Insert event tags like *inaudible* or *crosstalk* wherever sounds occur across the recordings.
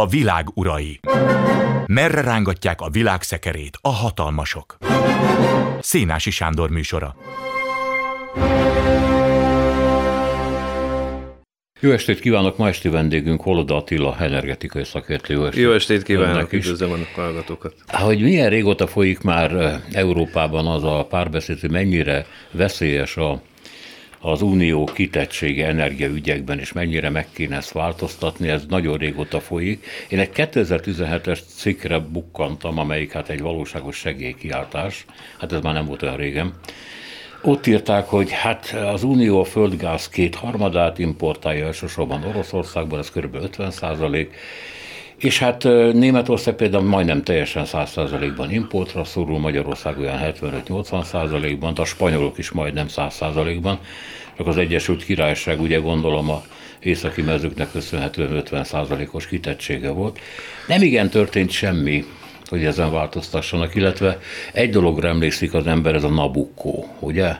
A világ urai. Merre rángatják a világ szekerét a hatalmasok? Szénási Sándor műsora. Jó estét kívánok! Ma esti vendégünk Holoda Attila, energetikai szakértő. Jó estét, Jó estét kívánok! Üdvözlöm a hallgatókat! Hogy milyen régóta folyik már Európában az a párbeszéd, hogy mennyire veszélyes a az unió kitettsége energiaügyekben, és mennyire meg kéne ezt változtatni, ez nagyon régóta folyik. Én egy 2017-es cikkre bukkantam, amelyik hát egy valóságos segélykiáltás, hát ez már nem volt olyan régen, ott írták, hogy hát az Unió a földgáz két harmadát importálja elsősorban Oroszországban, ez kb. 50 százalék, és hát Németország például majdnem teljesen 100%-ban importra szorul, Magyarország olyan 75-80%-ban, a spanyolok is majdnem 100%-ban, csak az Egyesült Királyság ugye gondolom a északi mezőknek köszönhetően 50%-os kitettsége volt. Nem igen történt semmi, hogy ezen változtassanak, illetve egy dologra emlékszik az ember, ez a Nabucco, ugye?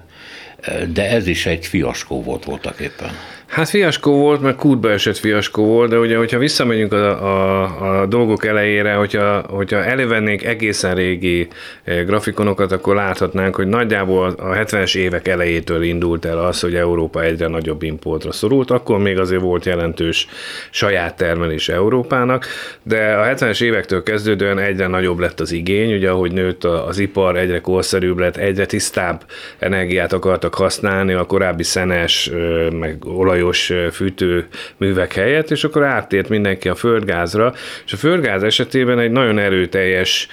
De ez is egy fiaskó volt voltak éppen. Hát fiaskó volt, meg kútba esett fiaskó volt, de ugye, hogyha visszamegyünk a, a, a dolgok elejére, hogyha, hogyha elővennénk egészen régi eh, grafikonokat, akkor láthatnánk, hogy nagyjából a 70-es évek elejétől indult el az, hogy Európa egyre nagyobb importra szorult, akkor még azért volt jelentős saját termelés Európának, de a 70-es évektől kezdődően egyre nagyobb lett az igény, ugye ahogy nőtt az ipar, egyre korszerűbb lett, egyre tisztább energiát akartak használni, a korábbi szenes, meg olaj olajos fűtőművek helyett, és akkor áttért mindenki a földgázra, és a földgáz esetében egy nagyon erőteljes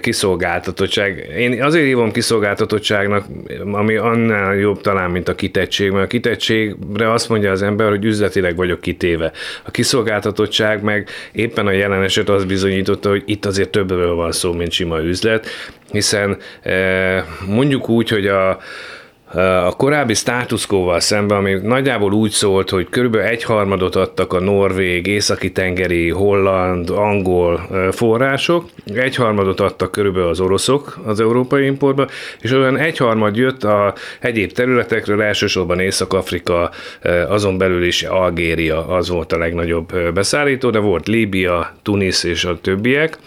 kiszolgáltatottság. Én azért hívom kiszolgáltatottságnak, ami annál jobb talán, mint a kitettség, mert a kitettségre azt mondja az ember, hogy üzletileg vagyok kitéve. A kiszolgáltatottság meg éppen a jelen eset az bizonyította, hogy itt azért többről van szó, mint sima üzlet, hiszen mondjuk úgy, hogy a a korábbi státuszkóval szemben, ami nagyjából úgy szólt, hogy körülbelül egyharmadot adtak a norvég, északi-tengeri, holland, angol források, egyharmadot adtak körülbelül az oroszok az európai importba, és olyan egyharmad jött a egyéb területekről, elsősorban Észak-Afrika, azon belül is Algéria az volt a legnagyobb beszállító, de volt Líbia, Tunis és a többiek,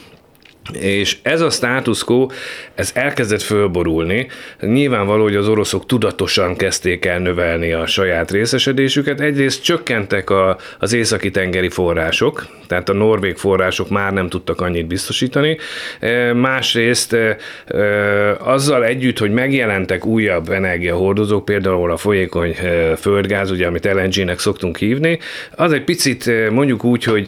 és ez a status quo, ez elkezdett fölborulni. Nyilvánvaló, hogy az oroszok tudatosan kezdték el növelni a saját részesedésüket. Egyrészt csökkentek a, az északi tengeri források, tehát a norvég források már nem tudtak annyit biztosítani. E, másrészt e, e, azzal együtt, hogy megjelentek újabb energiahordozók, például a folyékony földgáz, ugye, amit LNG-nek szoktunk hívni, az egy picit mondjuk úgy, hogy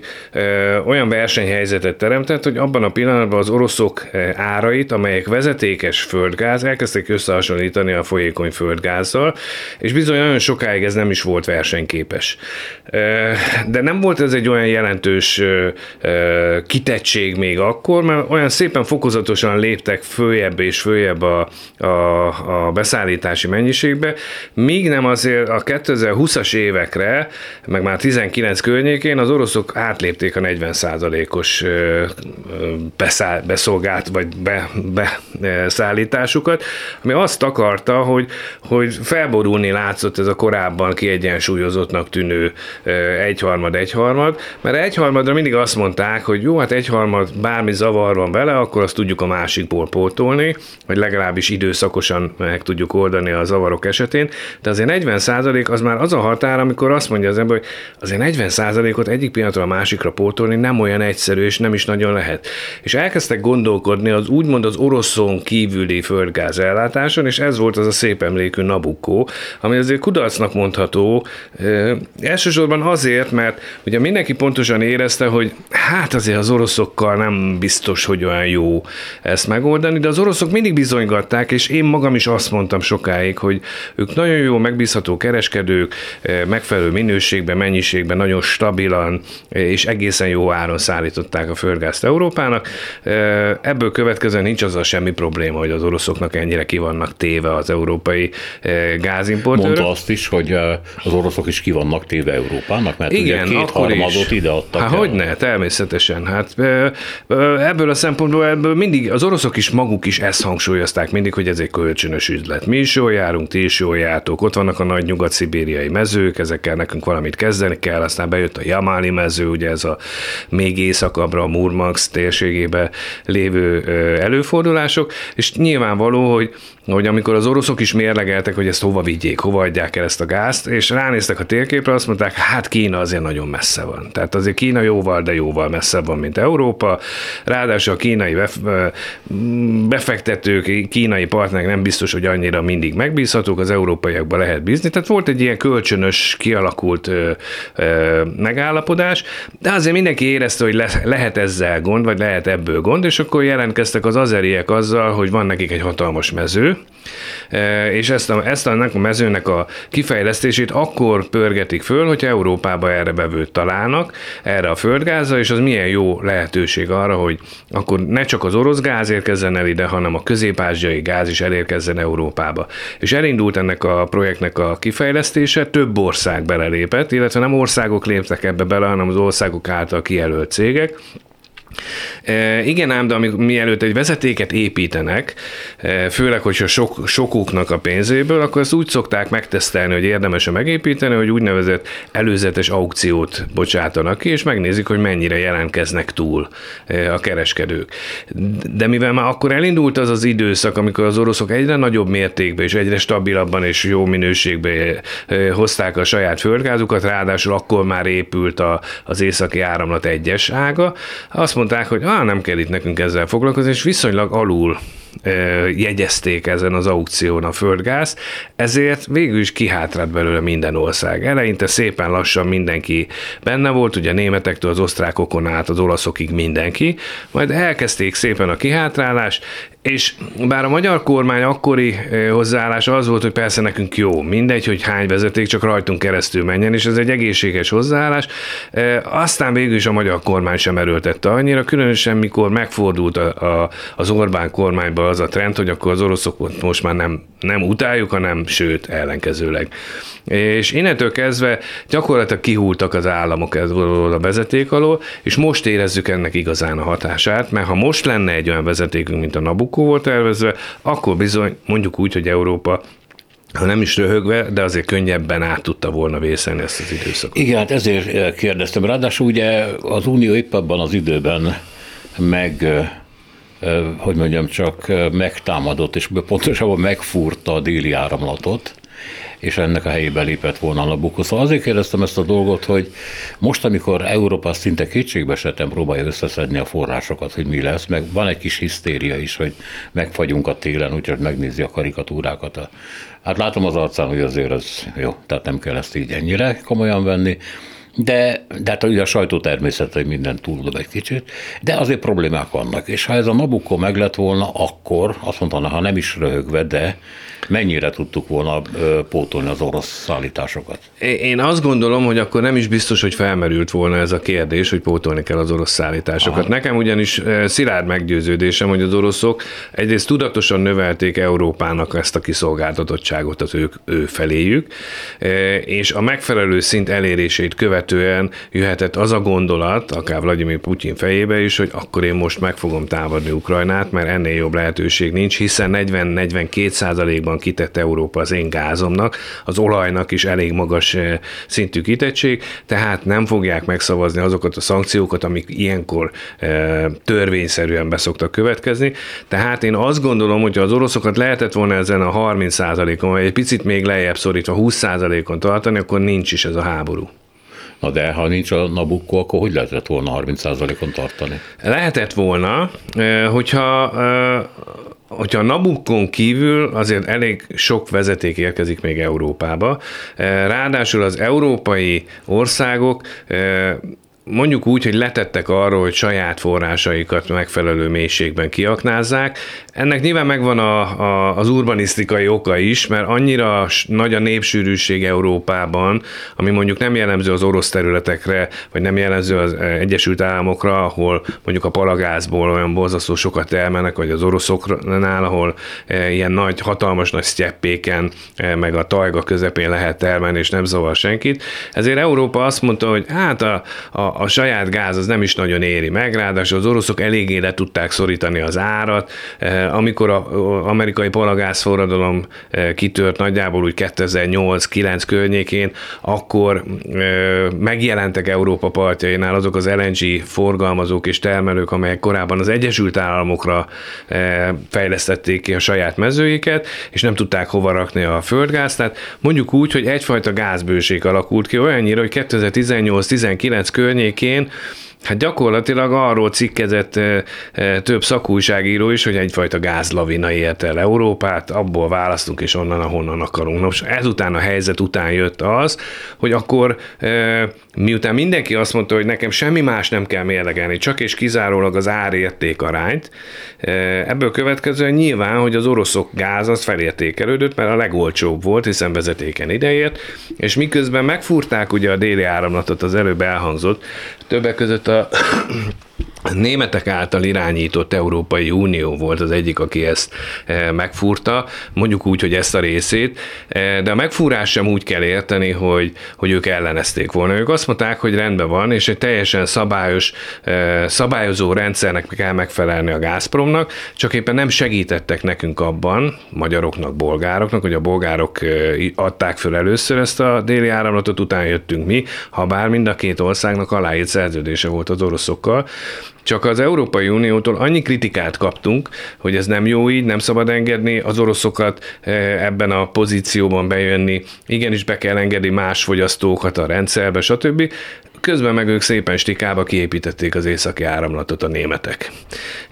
olyan versenyhelyzetet teremtett, hogy abban a pillanatban pillanatban az oroszok eh, árait, amelyek vezetékes földgáz, elkezdték összehasonlítani a folyékony földgázzal, és bizony nagyon sokáig ez nem is volt versenyképes. Eh, de nem volt ez egy olyan jelentős eh, kitettség még akkor, mert olyan szépen fokozatosan léptek följebb és följebb a, a, a beszállítási mennyiségbe, míg nem azért a 2020-as évekre, meg már 19 környékén az oroszok átlépték a 40%-os beszáll, beszolgált, vagy be, beszállításukat, ami azt akarta, hogy, hogy felborulni látszott ez a korábban kiegyensúlyozottnak tűnő egyharmad-egyharmad, mert egyharmadra mindig azt mondták, hogy jó, hát egyharmad bármi zavar van vele, akkor azt tudjuk a másikból pótolni, vagy legalábbis időszakosan meg tudjuk oldani a zavarok esetén, de azért 40 százalék az már az a határ, amikor azt mondja az ember, hogy azért 40 százalékot egyik pillanatra a másikra pótolni nem olyan egyszerű, és nem is nagyon lehet. És elkezdtek gondolkodni az úgymond az oroszon kívüli földgáz ellátáson, és ez volt az a szép emlékű Nabucco, ami azért kudarcnak mondható, elsősorban azért, mert ugye mindenki pontosan érezte, hogy hát azért az oroszokkal nem biztos, hogy olyan jó ezt megoldani, de az oroszok mindig bizonygatták, és én magam is azt mondtam sokáig, hogy ők nagyon jó, megbízható kereskedők, megfelelő minőségben, mennyiségben, nagyon stabilan és egészen jó áron szállították a földgázt Európának, ebből következően nincs azzal semmi probléma, hogy az oroszoknak ennyire ki vannak téve az európai gázimportőrök. Mondta azt is, hogy az oroszok is ki vannak téve Európának, mert Igen, ugye két harmadot ide adtak Hát hogy ne, természetesen. Hát ebből a szempontból ebből mindig az oroszok is maguk is ezt hangsúlyozták mindig, hogy ez egy kölcsönös üzlet. Mi is jól járunk, ti is jól jártok. Ott vannak a nagy nyugat-szibériai mezők, ezekkel nekünk valamit kezdeni kell, aztán bejött a Jamáli mező, ugye ez a még északabbra, a Murmansk térségébe lévő előfordulások, és nyilvánvaló, hogy hogy amikor az oroszok is mérlegeltek, hogy ezt hova vigyék, hova adják el ezt a gázt, és ránéztek a térképre, azt mondták, hát Kína azért nagyon messze van. Tehát azért Kína jóval, de jóval messzebb van, mint Európa. Ráadásul a kínai befektetők, kínai partnerek nem biztos, hogy annyira mindig megbízhatók, az európaiakban lehet bízni. Tehát volt egy ilyen kölcsönös, kialakult ö, ö, megállapodás, de azért mindenki érezte, hogy le, lehet ezzel gond, vagy lehet ebből gond, és akkor jelentkeztek az azeriek azzal, hogy van nekik egy hatalmas mező, És ezt a, ezt a, a mezőnek a kifejlesztését akkor pörgetik föl, hogyha Európába erre bevőt találnak, erre a földgázra, és az milyen jó lehetőség arra, hogy akkor ne csak az orosz gáz érkezzen el ide, hanem a közép-ázsiai gáz is elérkezzen Európába. És elindult ennek a projektnek a kifejlesztése, több ország belelépett, illetve nem országok léptek ebbe bele, hanem az országok által kijelölt cégek, E, igen ám, de amik, mielőtt egy vezetéket építenek, e, főleg, hogyha sok, sokuknak a pénzéből, akkor ezt úgy szokták megtesztelni, hogy érdemes megépíteni, hogy úgynevezett előzetes aukciót bocsátanak ki, és megnézik, hogy mennyire jelentkeznek túl e, a kereskedők. De mivel már akkor elindult az az időszak, amikor az oroszok egyre nagyobb mértékben és egyre stabilabban és jó minőségben hozták a saját földgázukat, ráadásul akkor már épült a, az északi áramlat egyes ága, azt mondták, hogy ah, nem kell itt nekünk ezzel foglalkozni, és viszonylag alul jegyezték ezen az aukción a földgáz, ezért végül is kihátrált belőle minden ország. Eleinte szépen lassan mindenki benne volt, ugye a németektől az osztrákokon át az olaszokig mindenki, majd elkezdték szépen a kihátrálást, és bár a magyar kormány akkori hozzáállás az volt, hogy persze nekünk jó, mindegy, hogy hány vezeték csak rajtunk keresztül menjen, és ez egy egészséges hozzáállás, aztán végül is a magyar kormány sem erőltette annyira, különösen mikor megfordult a, a, az Orbán kormányba az a trend, hogy akkor az oroszok most már nem, nem utáljuk, hanem sőt, ellenkezőleg. És innentől kezdve gyakorlatilag kihultak az államok ebből a vezeték alól, és most érezzük ennek igazán a hatását, mert ha most lenne egy olyan vezetékünk, mint a Nabucco volt tervezve, akkor bizony mondjuk úgy, hogy Európa ha nem is röhögve, de azért könnyebben át tudta volna vészelni ezt az időszakot. Igen, hát ezért kérdeztem. Ráadásul ugye az Unió épp abban az időben meg hogy mondjam, csak megtámadott, és pontosabban megfúrta a déli áramlatot, és ennek a helyébe lépett volna a Nabucco. Szóval azért kérdeztem ezt a dolgot, hogy most, amikor Európa szinte kétségbesetten próbálja összeszedni a forrásokat, hogy mi lesz, meg van egy kis hisztéria is, hogy megfagyunk a télen, úgyhogy megnézi a karikatúrákat. Hát látom az arcán, hogy azért ez jó, tehát nem kell ezt így ennyire komolyan venni. De, de hát ugye a sajtó természet, hogy minden túldob egy kicsit, de azért problémák vannak. És ha ez a Nabucco meg lett volna, akkor azt mondta, ha nem is röhögve, de mennyire tudtuk volna pótolni az orosz szállításokat? Én azt gondolom, hogy akkor nem is biztos, hogy felmerült volna ez a kérdés, hogy pótolni kell az orosz szállításokat. Aha. Nekem ugyanis szilárd meggyőződésem, hogy az oroszok egyrészt tudatosan növelték Európának ezt a kiszolgáltatottságot az ők, ő feléjük, és a megfelelő szint elérését követően jöhetett az a gondolat, akár Vladimir Putyin fejébe is, hogy akkor én most meg fogom támadni Ukrajnát, mert ennél jobb lehetőség nincs, hiszen 40-42 százalékban kitett Európa az én gázomnak, az olajnak is elég magas eh, szintű kitettség, tehát nem fogják megszavazni azokat a szankciókat, amik ilyenkor eh, törvényszerűen beszoktak következni. Tehát én azt gondolom, hogy az oroszokat lehetett volna ezen a 30%-on, vagy egy picit még lejjebb szorítva 20%-on tartani, akkor nincs is ez a háború. Na de ha nincs a Nabucco, akkor hogy lehetett volna 30%-on tartani? Lehetett volna, hogyha hogyha a Nabukkon kívül azért elég sok vezeték érkezik még Európába, ráadásul az európai országok mondjuk úgy, hogy letettek arról, hogy saját forrásaikat megfelelő mélységben kiaknázzák. Ennek nyilván megvan a, a, az urbanisztikai oka is, mert annyira nagy a népsűrűség Európában, ami mondjuk nem jellemző az orosz területekre, vagy nem jellemző az Egyesült Államokra, ahol mondjuk a palagázból olyan borzasztó sokat elmennek, vagy az oroszoknál, ahol e, ilyen nagy, hatalmas nagy sztyeppéken, e, meg a tajga közepén lehet elmenni, és nem zavar senkit. Ezért Európa azt mondta, hogy hát a, a, a saját gáz az nem is nagyon éri meg, ráadásul az oroszok eléggé le tudták szorítani az árat. Eh, amikor az amerikai palagáz eh, kitört nagyjából úgy 2008-9 környékén, akkor eh, megjelentek Európa partjainál azok az LNG forgalmazók és termelők, amelyek korábban az Egyesült Államokra fejlesztették ki a saját mezőiket, és nem tudták hova rakni a földgázt. Tehát mondjuk úgy, hogy egyfajta gázbőség alakult ki, olyannyira, hogy 2018-19 környékén környékén, Hát gyakorlatilag arról cikkezett több szakújságíró is, hogy egyfajta gázlavina ért el Európát, abból választunk, és onnan, ahonnan akarunk. Nos, ezután a helyzet után jött az, hogy akkor miután mindenki azt mondta, hogy nekem semmi más nem kell mérlegelni, csak és kizárólag az árérték arányt, ebből következően nyilván, hogy az oroszok gáz az felértékelődött, mert a legolcsóbb volt, hiszen vezetéken ideért, és miközben megfúrták ugye a déli áramlatot, az előbb elhangzott, többek között a að németek által irányított Európai Unió volt az egyik, aki ezt eh, megfúrta, mondjuk úgy, hogy ezt a részét, eh, de a megfúrás sem úgy kell érteni, hogy, hogy ők ellenezték volna. Ők azt mondták, hogy rendben van, és egy teljesen szabályos, eh, szabályozó rendszernek kell megfelelni a Gazpromnak, csak éppen nem segítettek nekünk abban, magyaroknak, bolgároknak, hogy a bolgárok adták föl először ezt a déli áramlatot, utána jöttünk mi, ha bár mind a két országnak aláírt szerződése volt az oroszokkal, csak az Európai Uniótól annyi kritikát kaptunk, hogy ez nem jó így, nem szabad engedni az oroszokat eh, ebben a pozícióban bejönni, igenis be kell engedni más fogyasztókat a rendszerbe, stb. Közben meg ők szépen stikába kiépítették az északi áramlatot a németek.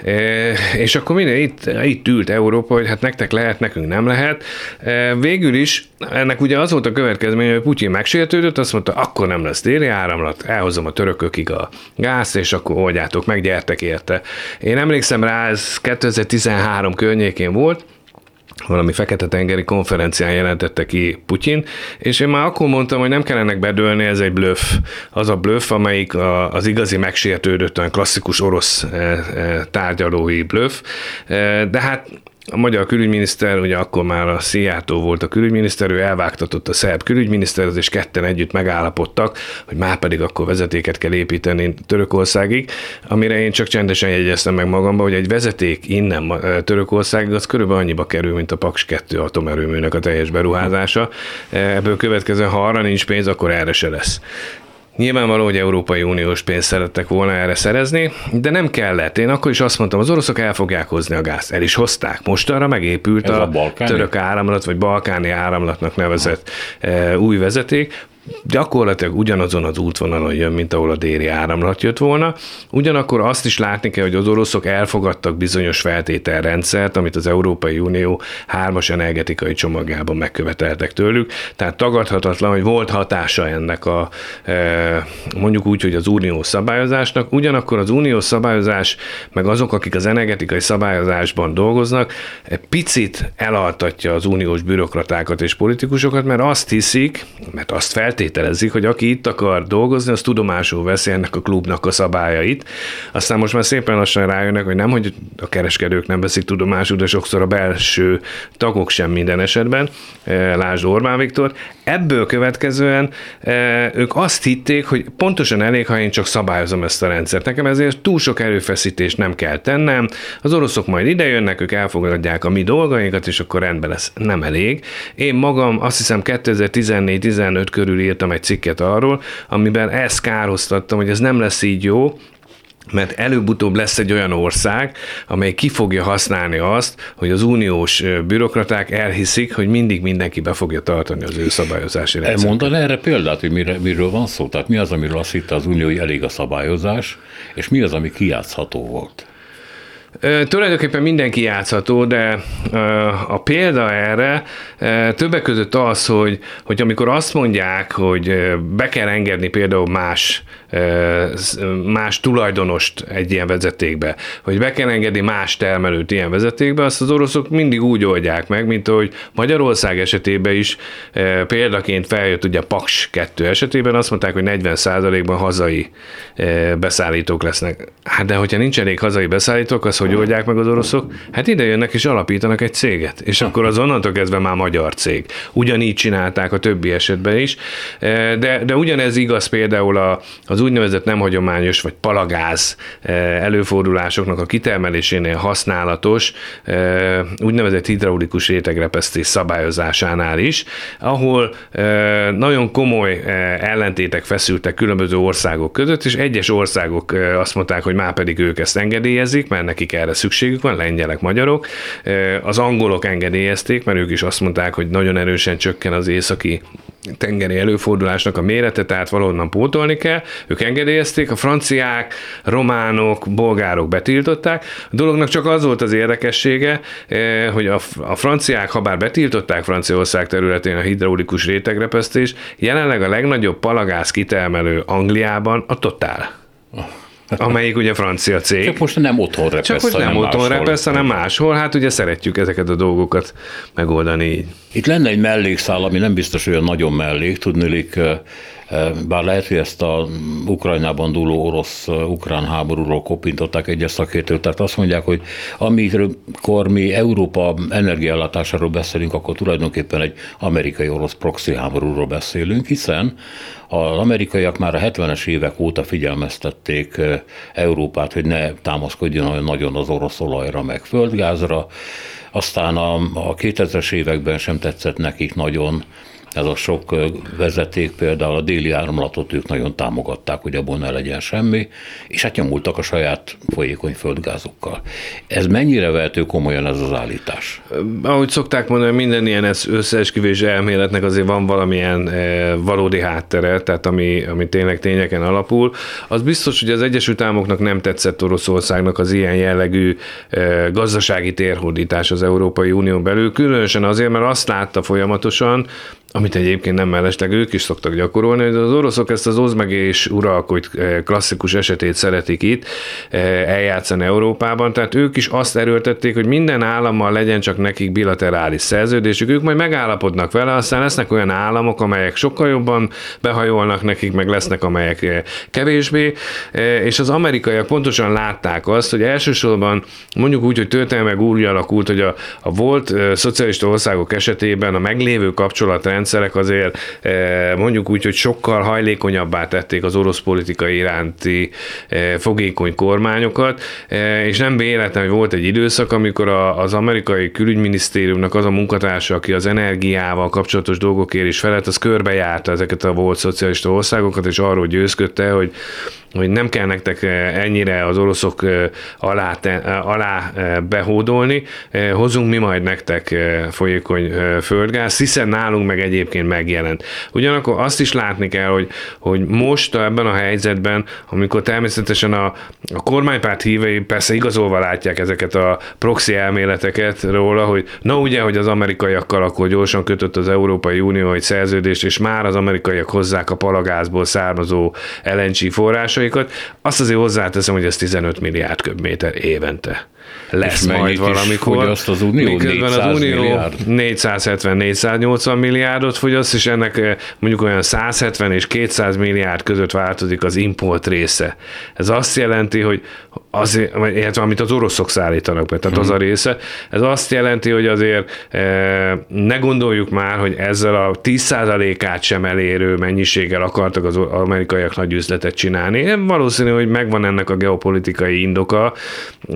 E, és akkor minden itt, itt ült Európa, hogy hát nektek lehet, nekünk nem lehet. E, végül is ennek ugye az volt a következmény, hogy Putyin megsértődött, azt mondta, akkor nem lesz déli áramlat, elhozom a törökökig a gáz, és akkor oldjátok meg, gyertek érte. Én emlékszem rá, ez 2013 környékén volt, valami Fekete-tengeri konferencián jelentette ki Putyin, és én már akkor mondtam, hogy nem kellene bedőlni, ez egy bluff. Az a bluff, amelyik az igazi megsértődött, olyan klasszikus orosz eh, eh, tárgyalói bluff, eh, de hát a magyar külügyminiszter, ugye akkor már a Szijjártó volt a külügyminiszter, ő elvágtatott a szerb külügyminiszterhez, és ketten együtt megállapodtak, hogy már pedig akkor vezetéket kell építeni Törökországig, amire én csak csendesen jegyeztem meg magamba, hogy egy vezeték innen Törökországig az körülbelül annyiba kerül, mint a Paks 2 atomerőműnek a teljes beruházása. Ebből következően, ha arra nincs pénz, akkor erre se lesz. Nyilvánvaló, hogy Európai Uniós pénzt szerettek volna erre szerezni, de nem kellett. Én akkor is azt mondtam, az oroszok el fogják hozni a gázt. El is hozták. Most arra megépült a, a török áramlat, vagy balkáni áramlatnak nevezett ha. új vezeték gyakorlatilag ugyanazon az útvonalon jön, mint ahol a déli áramlat jött volna. Ugyanakkor azt is látni kell, hogy az oroszok elfogadtak bizonyos feltételrendszert, amit az Európai Unió hármas energetikai csomagjában megköveteltek tőlük. Tehát tagadhatatlan, hogy volt hatása ennek a e, mondjuk úgy, hogy az uniós szabályozásnak. Ugyanakkor az uniós szabályozás, meg azok, akik az energetikai szabályozásban dolgoznak, picit elaltatja az uniós bürokratákat és politikusokat, mert azt hiszik, mert azt fel feltételezik, hogy aki itt akar dolgozni, az tudomásul veszi ennek a klubnak a szabályait. Aztán most már szépen lassan rájönnek, hogy nem, hogy a kereskedők nem veszik tudomásul, de sokszor a belső tagok sem minden esetben. Eh, lásd Orbán Viktor. Ebből következően eh, ők azt hitték, hogy pontosan elég, ha én csak szabályozom ezt a rendszert. Nekem ezért túl sok erőfeszítést nem kell tennem. Az oroszok majd idejönnek, ők elfogadják a mi dolgainkat, és akkor rendben lesz. Nem elég. Én magam azt hiszem 2014-15 körül írtam egy cikket arról, amiben ezt kárhoztattam, hogy ez nem lesz így jó, mert előbb-utóbb lesz egy olyan ország, amely ki fogja használni azt, hogy az uniós bürokraták elhiszik, hogy mindig mindenki be fogja tartani az ő szabályozási rendszert. Mondan erre példát, hogy mire, miről van szó? Tehát mi az, amiről azt hitte az unió, hogy elég a szabályozás, és mi az, ami kijátszható volt? Tulajdonképpen mindenki játszható, de a példa erre többek között az, hogy, hogy amikor azt mondják, hogy be kell engedni például más más tulajdonost egy ilyen vezetékbe, hogy be kell engedni más termelőt ilyen vezetékbe, azt az oroszok mindig úgy oldják meg, mint ahogy Magyarország esetében is példaként feljött ugye Paks 2 esetében, azt mondták, hogy 40%-ban hazai beszállítók lesznek. Hát de hogyha nincs elég hazai beszállítók, az hogy oldják meg az oroszok? Hát ide jönnek és alapítanak egy céget, és akkor az onnantól kezdve már magyar cég. Ugyanígy csinálták a többi esetben is, de, de ugyanez igaz például az úgynevezett nem hagyományos vagy palagáz eh, előfordulásoknak a kitermelésénél használatos eh, úgynevezett hidraulikus rétegrepesztés szabályozásánál is, ahol eh, nagyon komoly ellentétek feszültek különböző országok között, és egyes országok azt mondták, hogy már pedig ők ezt engedélyezik, mert nekik erre szükségük van, lengyelek, magyarok. Az angolok engedélyezték, mert ők is azt mondták, hogy nagyon erősen csökken az északi tengeri előfordulásnak a mérete, tehát valahonnan pótolni kell. Ők engedélyezték, a franciák, románok, bolgárok betiltották. A dolognak csak az volt az érdekessége, eh, hogy a, a franciák, ha bár betiltották Franciaország területén a hidraulikus rétegrepesztés, jelenleg a legnagyobb palagáz kitermelő Angliában a Total amelyik ugye francia cég. Csak most nem otthon repesz, Csak most nem otthon repesz, hanem máshol. Hát ugye szeretjük ezeket a dolgokat megoldani így. Itt lenne egy mellékszál, ami nem biztos olyan nagyon mellék, tudnilik bár lehet, hogy ezt a Ukrajnában dúló orosz-ukrán háborúról kopintották egyes szakértők, tehát azt mondják, hogy amikor mi Európa energiállátásáról beszélünk, akkor tulajdonképpen egy amerikai-orosz proxy háborúról beszélünk, hiszen az amerikaiak már a 70-es évek óta figyelmeztették Európát, hogy ne támaszkodjon olyan nagyon az orosz olajra, meg földgázra, aztán a, a 2000-es években sem tetszett nekik nagyon ez a sok vezeték, például a déli áramlatot ők nagyon támogatták, hogy abból ne legyen semmi, és hát nyomultak a saját folyékony földgázokkal. Ez mennyire vehető komolyan ez az állítás? Ahogy szokták mondani, minden ilyen összeesküvés elméletnek azért van valamilyen valódi háttere, tehát ami, ami tényleg tényeken alapul. Az biztos, hogy az Egyesült Államoknak nem tetszett Oroszországnak az ilyen jellegű gazdasági térhódítás az Európai Unió belül, különösen azért, mert azt látta folyamatosan, amit egyébként nem mellesleg ők is szoktak gyakorolni, hogy az oroszok ezt az oz meg és uralkodj eh, klasszikus esetét szeretik itt eh, eljátszani Európában, tehát ők is azt erőltették, hogy minden állammal legyen csak nekik bilaterális szerződésük, ők majd megállapodnak vele, aztán lesznek olyan államok, amelyek sokkal jobban behajolnak nekik, meg lesznek amelyek eh, kevésbé, és az amerikaiak pontosan látták azt, hogy elsősorban mondjuk úgy, hogy történelmek úgy alakult, hogy a, a volt szocialista országok esetében a meglévő kapcsolatrendszer rendszerek azért eh, mondjuk úgy, hogy sokkal hajlékonyabbá tették az orosz politikai iránti eh, fogékony kormányokat, eh, és nem véletlen, hogy volt egy időszak, amikor az amerikai külügyminisztériumnak az a munkatársa, aki az energiával kapcsolatos dolgokért is felett, az körbejárta ezeket a volt szocialista országokat, és arról győzködte, hogy hogy nem kell nektek ennyire az oroszok alá, alá behódolni, hozunk mi majd nektek folyékony földgáz, hiszen nálunk meg egyébként megjelent. Ugyanakkor azt is látni kell, hogy, hogy most ebben a helyzetben, amikor természetesen a, a kormánypárt hívei persze igazolva látják ezeket a proxy elméleteket róla, hogy na ugye, hogy az amerikaiakkal akkor gyorsan kötött az Európai Unió egy szerződést, és már az amerikaiak hozzák a palagázból származó LNG forrásaikat, azt azért hozzáteszem, hogy ez 15 milliárd köbméter évente lesz majd valamikor. Azt az Unió? Miközben az Unió 470-480 milliárdot fogyaszt, és ennek eh, mondjuk olyan 170 és 200 milliárd között változik az import része. Ez azt jelenti, hogy azért, illetve amit az oroszok szállítanak be, tehát az a mhm. része, ez azt jelenti, hogy azért e, ne gondoljuk már, hogy ezzel a 10%-át sem elérő mennyiséggel akartak az amerikaiak nagy üzletet csinálni. Valószínű, hogy megvan ennek a geopolitikai indoka,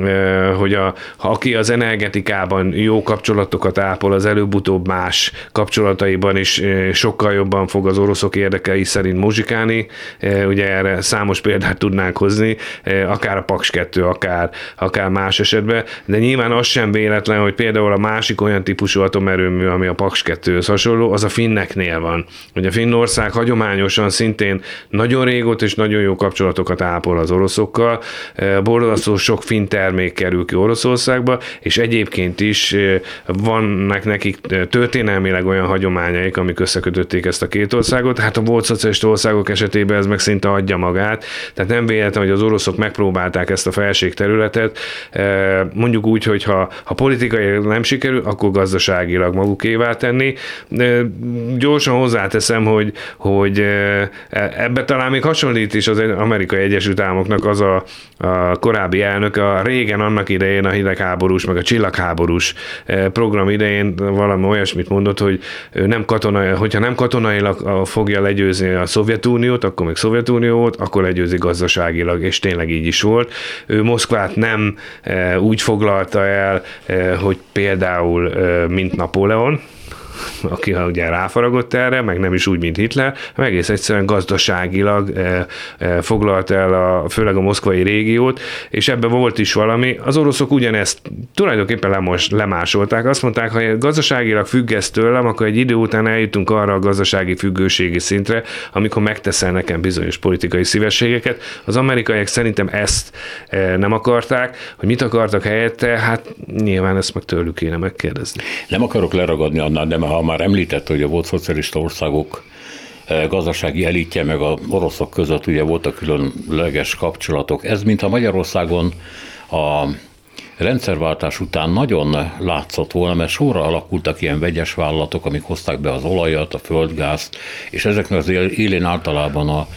e, hogy a, ha aki az energetikában jó kapcsolatokat ápol, az előbb-utóbb más kapcsolataiban is e, sokkal jobban fog az oroszok érdekei szerint muzsikálni. E, ugye erre számos példát tudnánk hozni, e, akár a Paks 2, akár, akár más esetben, de nyilván az sem véletlen, hogy például a másik olyan típusú atomerőmű, ami a Paks 2 hasonló, az a finneknél van. Ugye Finnország hagyományosan szintén nagyon régóta és nagyon jó kapcsolatokat ápol az oroszokkal, borzasztó sok finn termék kerül ki Oroszországba, és egyébként is vannak nekik történelmileg olyan hagyományaik, amik összekötötték ezt a két országot. Hát a volt szocialista országok esetében ez meg szinte adja magát. Tehát nem véletlen, hogy az oroszok megpróbálták ezt a felség területet. Mondjuk úgy, hogy ha, ha politikai nem sikerül, akkor gazdaságilag magukévá tenni. Gyorsan hozzáteszem, hogy, hogy ebbe talán még hasonlít is az Amerikai Egyesült Államoknak az a, a korábbi elnök, a régen annak idején a hidegháborús, meg a csillagháborús program idején valami olyasmit mondott, hogy nem katonai, hogyha nem katonailag fogja legyőzni a Szovjetuniót, akkor még Szovjetuniót, akkor legyőzi gazdaságilag, és tényleg így is volt. Ő Moszkvát nem úgy foglalta el, hogy például mint Napóleon, aki ugye ráfaragott erre, meg nem is úgy, mint Hitler, meg egész egyszerűen gazdaságilag e, e, foglalt el a, főleg a moszkvai régiót, és ebben volt is valami. Az oroszok ugyanezt tulajdonképpen lemos, lemásolták. Azt mondták, ha gazdaságilag függesz tőlem, akkor egy idő után eljutunk arra a gazdasági függőségi szintre, amikor megteszel nekem bizonyos politikai szívességeket. Az amerikaiak szerintem ezt e, nem akarták, hogy mit akartak helyette, hát nyilván ezt meg tőlük kéne megkérdezni. Nem akarok leragadni annál, de ha már említett, hogy a volt szocialista országok eh, gazdasági elitje meg a oroszok között ugye voltak különleges kapcsolatok. Ez, mintha Magyarországon a rendszerváltás után nagyon látszott volna, mert sorra alakultak ilyen vegyes vállalatok, amik hozták be az olajat, a földgázt, és ezeknek az élén általában a,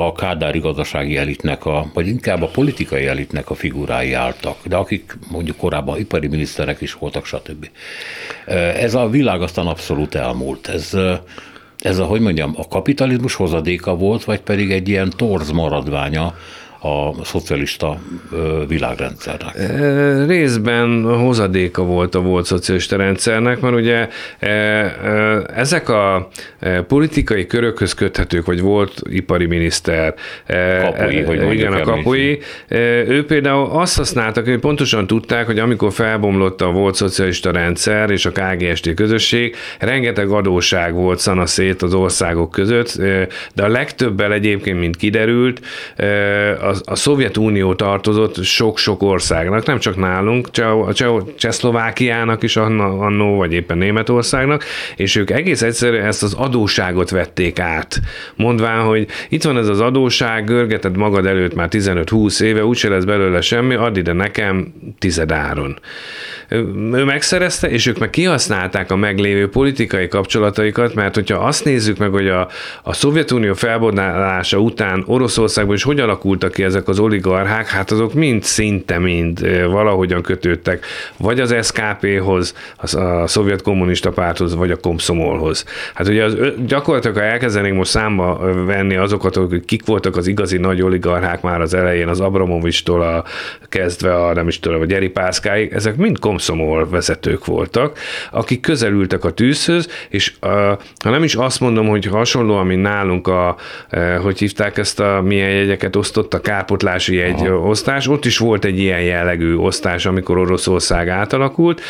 a kádári gazdasági elitnek, a, vagy inkább a politikai elitnek a figurái álltak, de akik mondjuk korábban ipari miniszterek is voltak, stb. Ez a világ aztán abszolút elmúlt. Ez, ez a, hogy mondjam, a kapitalizmus hozadéka volt, vagy pedig egy ilyen torz maradványa a szocialista világrendszernek? Részben hozadéka volt a volt szocialista rendszernek, mert ugye ezek a politikai körökhöz köthetők, vagy volt ipari miniszter, kapui, hogy igen, a kapui, ő például azt használtak, hogy pontosan tudták, hogy amikor felbomlott a volt szocialista rendszer és a KGST közösség, rengeteg adóság volt szanaszét az országok között, de a legtöbbel egyébként, mint kiderült, a a, a Szovjetunió tartozott sok-sok országnak, nem csak nálunk, Csehszlovákiának is annó, vagy éppen Németországnak, és ők egész egyszerűen ezt az adóságot vették át, mondván, hogy itt van ez az adóság, görgeted magad előtt már 15-20 éve, úgyse lesz belőle semmi, add ide nekem tizedáron ő megszerezte, és ők meg kihasználták a meglévő politikai kapcsolataikat, mert hogyha azt nézzük meg, hogy a, a Szovjetunió felbodálása után Oroszországban is hogy alakultak ki ezek az oligarchák, hát azok mind szinte mind valahogyan kötődtek, vagy az SKP-hoz, a, szovjet kommunista párthoz, vagy a Komszomolhoz. Hát ugye az, gyakorlatilag, ha elkezdenénk most számba venni azokat, hogy kik voltak az igazi nagy oligarchák már az elején, az Abramovistól a, kezdve a, nem is tudom, a Gyeri Pászkáig, ezek mind komszomol vezetők voltak, akik közelültek a tűzhöz, és a, ha nem is azt mondom, hogy hasonlóan, mint nálunk a, hogy hívták ezt a milyen jegyeket osztott, a kárpotlási egy Aha. osztás, ott is volt egy ilyen jellegű osztás, amikor Oroszország átalakult,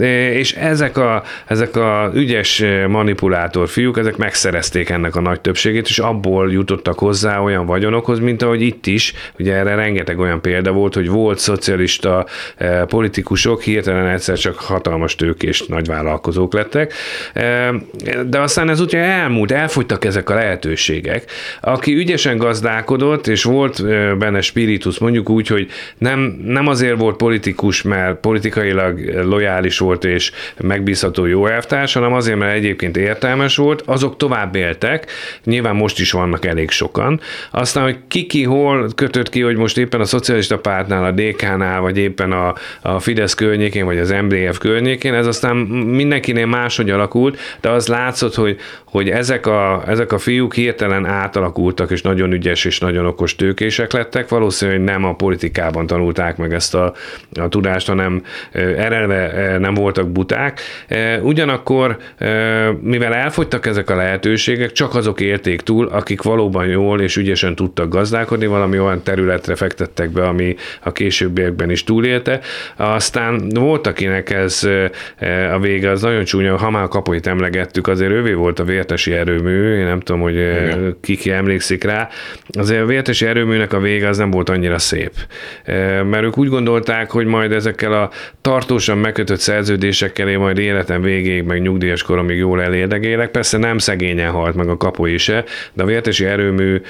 e, és ezek a, ezek a ügyes manipulátor fiúk, ezek megszerezték ennek a nagy többségét, és abból jutottak hozzá olyan vagyonokhoz, mint ahogy itt is, ugye erre rengeteg olyan példa volt, hogy volt szocialista e, politikusok, hirtelen hirtelen egyszer csak hatalmas tőkés nagyvállalkozók lettek. De aztán ez ugye elmúlt, elfogytak ezek a lehetőségek. Aki ügyesen gazdálkodott, és volt benne spiritus, mondjuk úgy, hogy nem, nem azért volt politikus, mert politikailag lojális volt és megbízható jó elvtárs, hanem azért, mert egyébként értelmes volt, azok tovább éltek, nyilván most is vannak elég sokan. Aztán, hogy ki ki hol kötött ki, hogy most éppen a szocialista pártnál, a DK-nál, vagy éppen a, a Fidesz környékén vagy az MDF környékén, ez aztán mindenkinél máshogy alakult, de az látszott, hogy, hogy ezek, a, ezek a fiúk hirtelen átalakultak, és nagyon ügyes és nagyon okos tőkések lettek. Valószínűleg nem a politikában tanulták meg ezt a, a tudást, hanem erre nem voltak buták. Ugyanakkor, mivel elfogytak ezek a lehetőségek, csak azok érték túl, akik valóban jól és ügyesen tudtak gazdálkodni, valami olyan területre fektettek be, ami a későbbiekben is túlélte. Aztán volt, akinek ez a vége az nagyon csúnya, ha már a kapuit emlegettük, azért ővé volt a vértesi erőmű, én nem tudom, hogy Igen. ki, ki emlékszik rá. Azért a vértesi erőműnek a vége az nem volt annyira szép. Mert ők úgy gondolták, hogy majd ezekkel a tartósan megkötött szerződésekkel én majd életem végéig, meg nyugdíjas koromig jól elérdegélek. Persze nem szegényen halt meg a kapu se, de a vértesi erőmű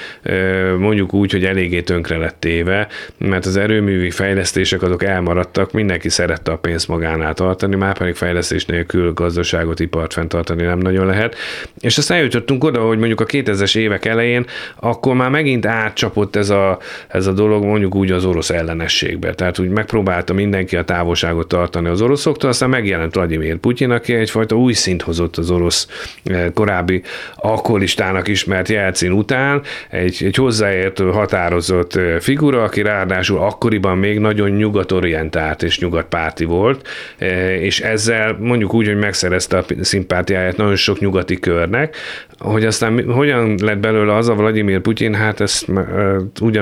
mondjuk úgy, hogy eléggé tönkre lett téve, mert az erőművi fejlesztések azok elmaradtak, mindenki szerette a pénzt magánál tartani, már pedig fejlesztés nélkül gazdaságot, ipart fenntartani nem nagyon lehet. És aztán eljutottunk oda, hogy mondjuk a 2000-es évek elején, akkor már megint átcsapott ez a, ez a dolog mondjuk úgy az orosz ellenességbe. Tehát úgy megpróbálta mindenki a távolságot tartani az oroszoktól, aztán megjelent Vladimir Putyin, aki egyfajta új szint hozott az orosz eh, korábbi alkoholistának ismert Jelcin után, egy, egy hozzáértő határozott eh, figura, aki ráadásul akkoriban még nagyon nyugatorientált és nyugatpárti volt, eh, és ezzel mondjuk úgy, hogy megszerezte a szimpátiáját nagyon sok nyugati körnek, hogy aztán hogyan lett belőle az a Vladimir Putyin, hát ezt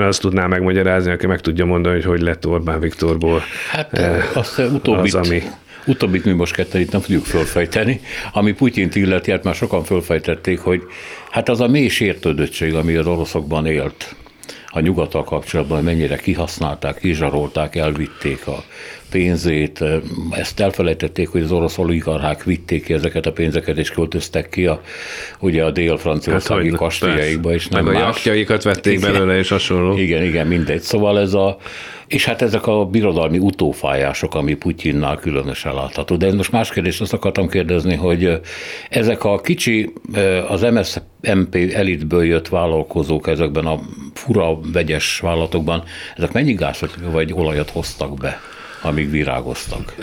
ugyanazt tudná megmagyarázni, aki meg tudja mondani, hogy hogy lett Orbán Viktorból. Hát azt utóbbit, az, ami... Utóbbit mi most ketten itt nem tudjuk fölfejteni. Ami Putyint illeti, hát már sokan fölfejtették, hogy hát az a mély sértődöttség, ami az oroszokban élt, a nyugattal kapcsolatban mennyire kihasználták, kizsarolták, elvitték a pénzét. Ezt elfelejtették, hogy az orosz oligarchák vitték ki ezeket a pénzeket, és költöztek ki a, ugye a dél-franciaországi hát, kastélyaikba, és nem Meg más. a jaktjaikat vették igen, belőle, és hasonló. Igen, igen, mindegy. Szóval ez a, és hát ezek a birodalmi utófájások, ami Putyinnál különösen látható. De most más kérdést azt akartam kérdezni, hogy ezek a kicsi, az MSZMP elitből jött vállalkozók ezekben a fura, vegyes vállalatokban, ezek mennyi gázot vagy olajat hoztak be? Amíg virágoztak?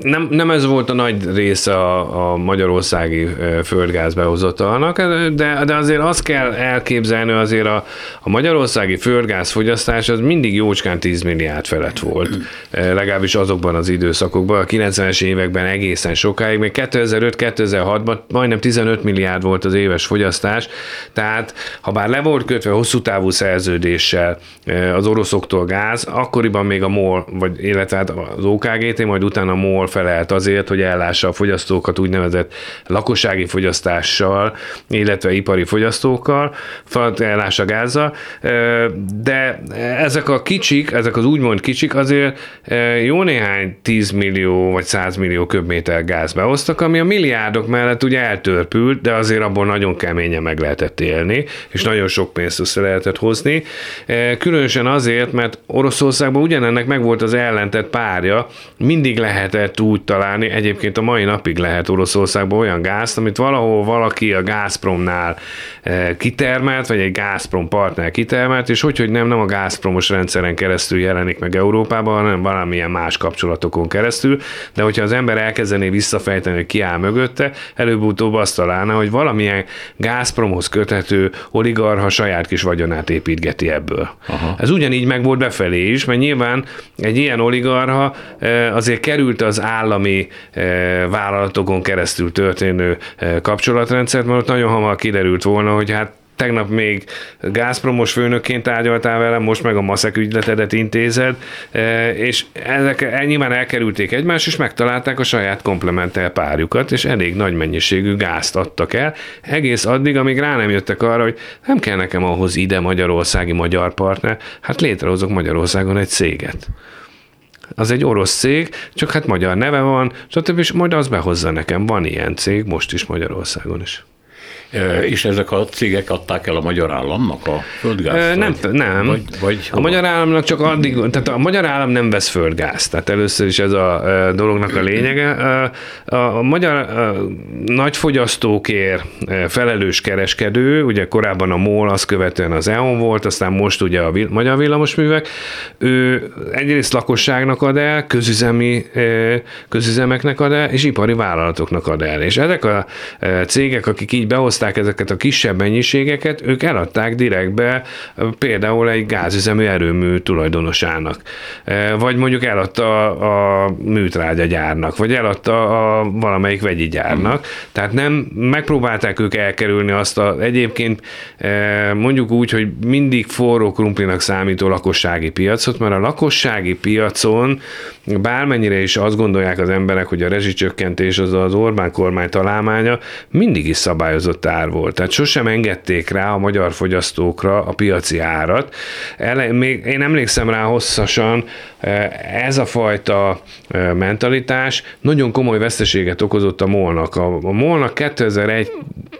Nem, nem ez volt a nagy része a, a magyarországi földgáz behozatalnak, de, de azért azt kell elképzelni, azért a, a magyarországi földgáz fogyasztás az mindig jócskán 10 milliárd felett volt, legalábbis azokban az időszakokban, a 90-es években egészen sokáig, még 2005-2006-ban majdnem 15 milliárd volt az éves fogyasztás, tehát ha bár le volt kötve hosszú távú szerződéssel az oroszoktól gáz, akkoriban még a MOL vagy illetve hát az OKGT, majd utána MOL felelt azért, hogy ellássa a fogyasztókat úgynevezett lakossági fogyasztással, illetve ipari fogyasztókkal, ellássa gázzal, de ezek a kicsik, ezek az úgymond kicsik azért jó néhány 10 millió vagy 100 millió köbméter gáz behoztak, ami a milliárdok mellett ugye eltörpült, de azért abból nagyon keményen meg lehetett élni, és nagyon sok pénzt össze lehetett hozni. Különösen azért, mert Oroszországban ugyanennek meg volt az ellentett párja, mindig lehetett úgy találni, egyébként a mai napig lehet Oroszországban olyan gázt, amit valahol valaki a Gazpromnál eh, kitermelt, vagy egy Gazprom partner kitermelt, és hogy, hogy nem, nem a Gazpromos rendszeren keresztül jelenik meg Európában, hanem valamilyen más kapcsolatokon keresztül, de hogyha az ember elkezdené visszafejteni, hogy ki áll mögötte, előbb-utóbb azt találna, hogy valamilyen Gazpromhoz köthető oligarha saját kis vagyonát építgeti ebből. Aha. Ez ugyanígy meg volt befelé is, mert nyilván egy ilyen oligarha azért került az állami vállalatokon keresztül történő kapcsolatrendszert, mert ott nagyon hamar kiderült volna, hogy hát tegnap még Gazpromos főnökként tárgyaltál velem, most meg a maszek ügyletedet intézed, és ezek nyilván elkerülték egymást, és megtalálták a saját komplementer párjukat, és elég nagy mennyiségű gázt adtak el, egész addig, amíg rá nem jöttek arra, hogy nem kell nekem ahhoz ide magyarországi magyar partner, hát létrehozok Magyarországon egy céget az egy orosz cég, csak hát magyar neve van, stb. és majd az behozza nekem. Van ilyen cég, most is Magyarországon is. És ezek a cégek adták el a magyar államnak a földgázt? Nem, vagy, nem. Vagy, vagy a magyar államnak csak addig, tehát a magyar állam nem vesz földgázt, tehát először is ez a dolognak a lényege. A, a magyar nagyfogyasztókért felelős kereskedő, ugye korábban a MOL, azt követően az EON volt, aztán most ugye a magyar villamosművek, ő egyrészt lakosságnak ad el, közüzemi, közüzemeknek ad el, és ipari vállalatoknak ad el. És ezek a cégek, akik így behozták behozták ezeket a kisebb mennyiségeket, ők eladták direktbe például egy gázüzemű erőmű tulajdonosának. Vagy mondjuk eladta a műtrágyagyárnak, vagy eladta a valamelyik vegyi gyárnak. Tehát nem megpróbálták ők elkerülni azt a egyébként mondjuk úgy, hogy mindig forró krumplinak számító lakossági piacot, mert a lakossági piacon bármennyire is azt gondolják az emberek, hogy a rezsicsökkentés az az Orbán kormány találmánya, mindig is szabályozott ár volt. Tehát sosem engedték rá a magyar fogyasztókra a piaci árat. Ele, még én emlékszem rá hosszasan, ez a fajta mentalitás nagyon komoly veszteséget okozott a molnak. A, a molnak 2001,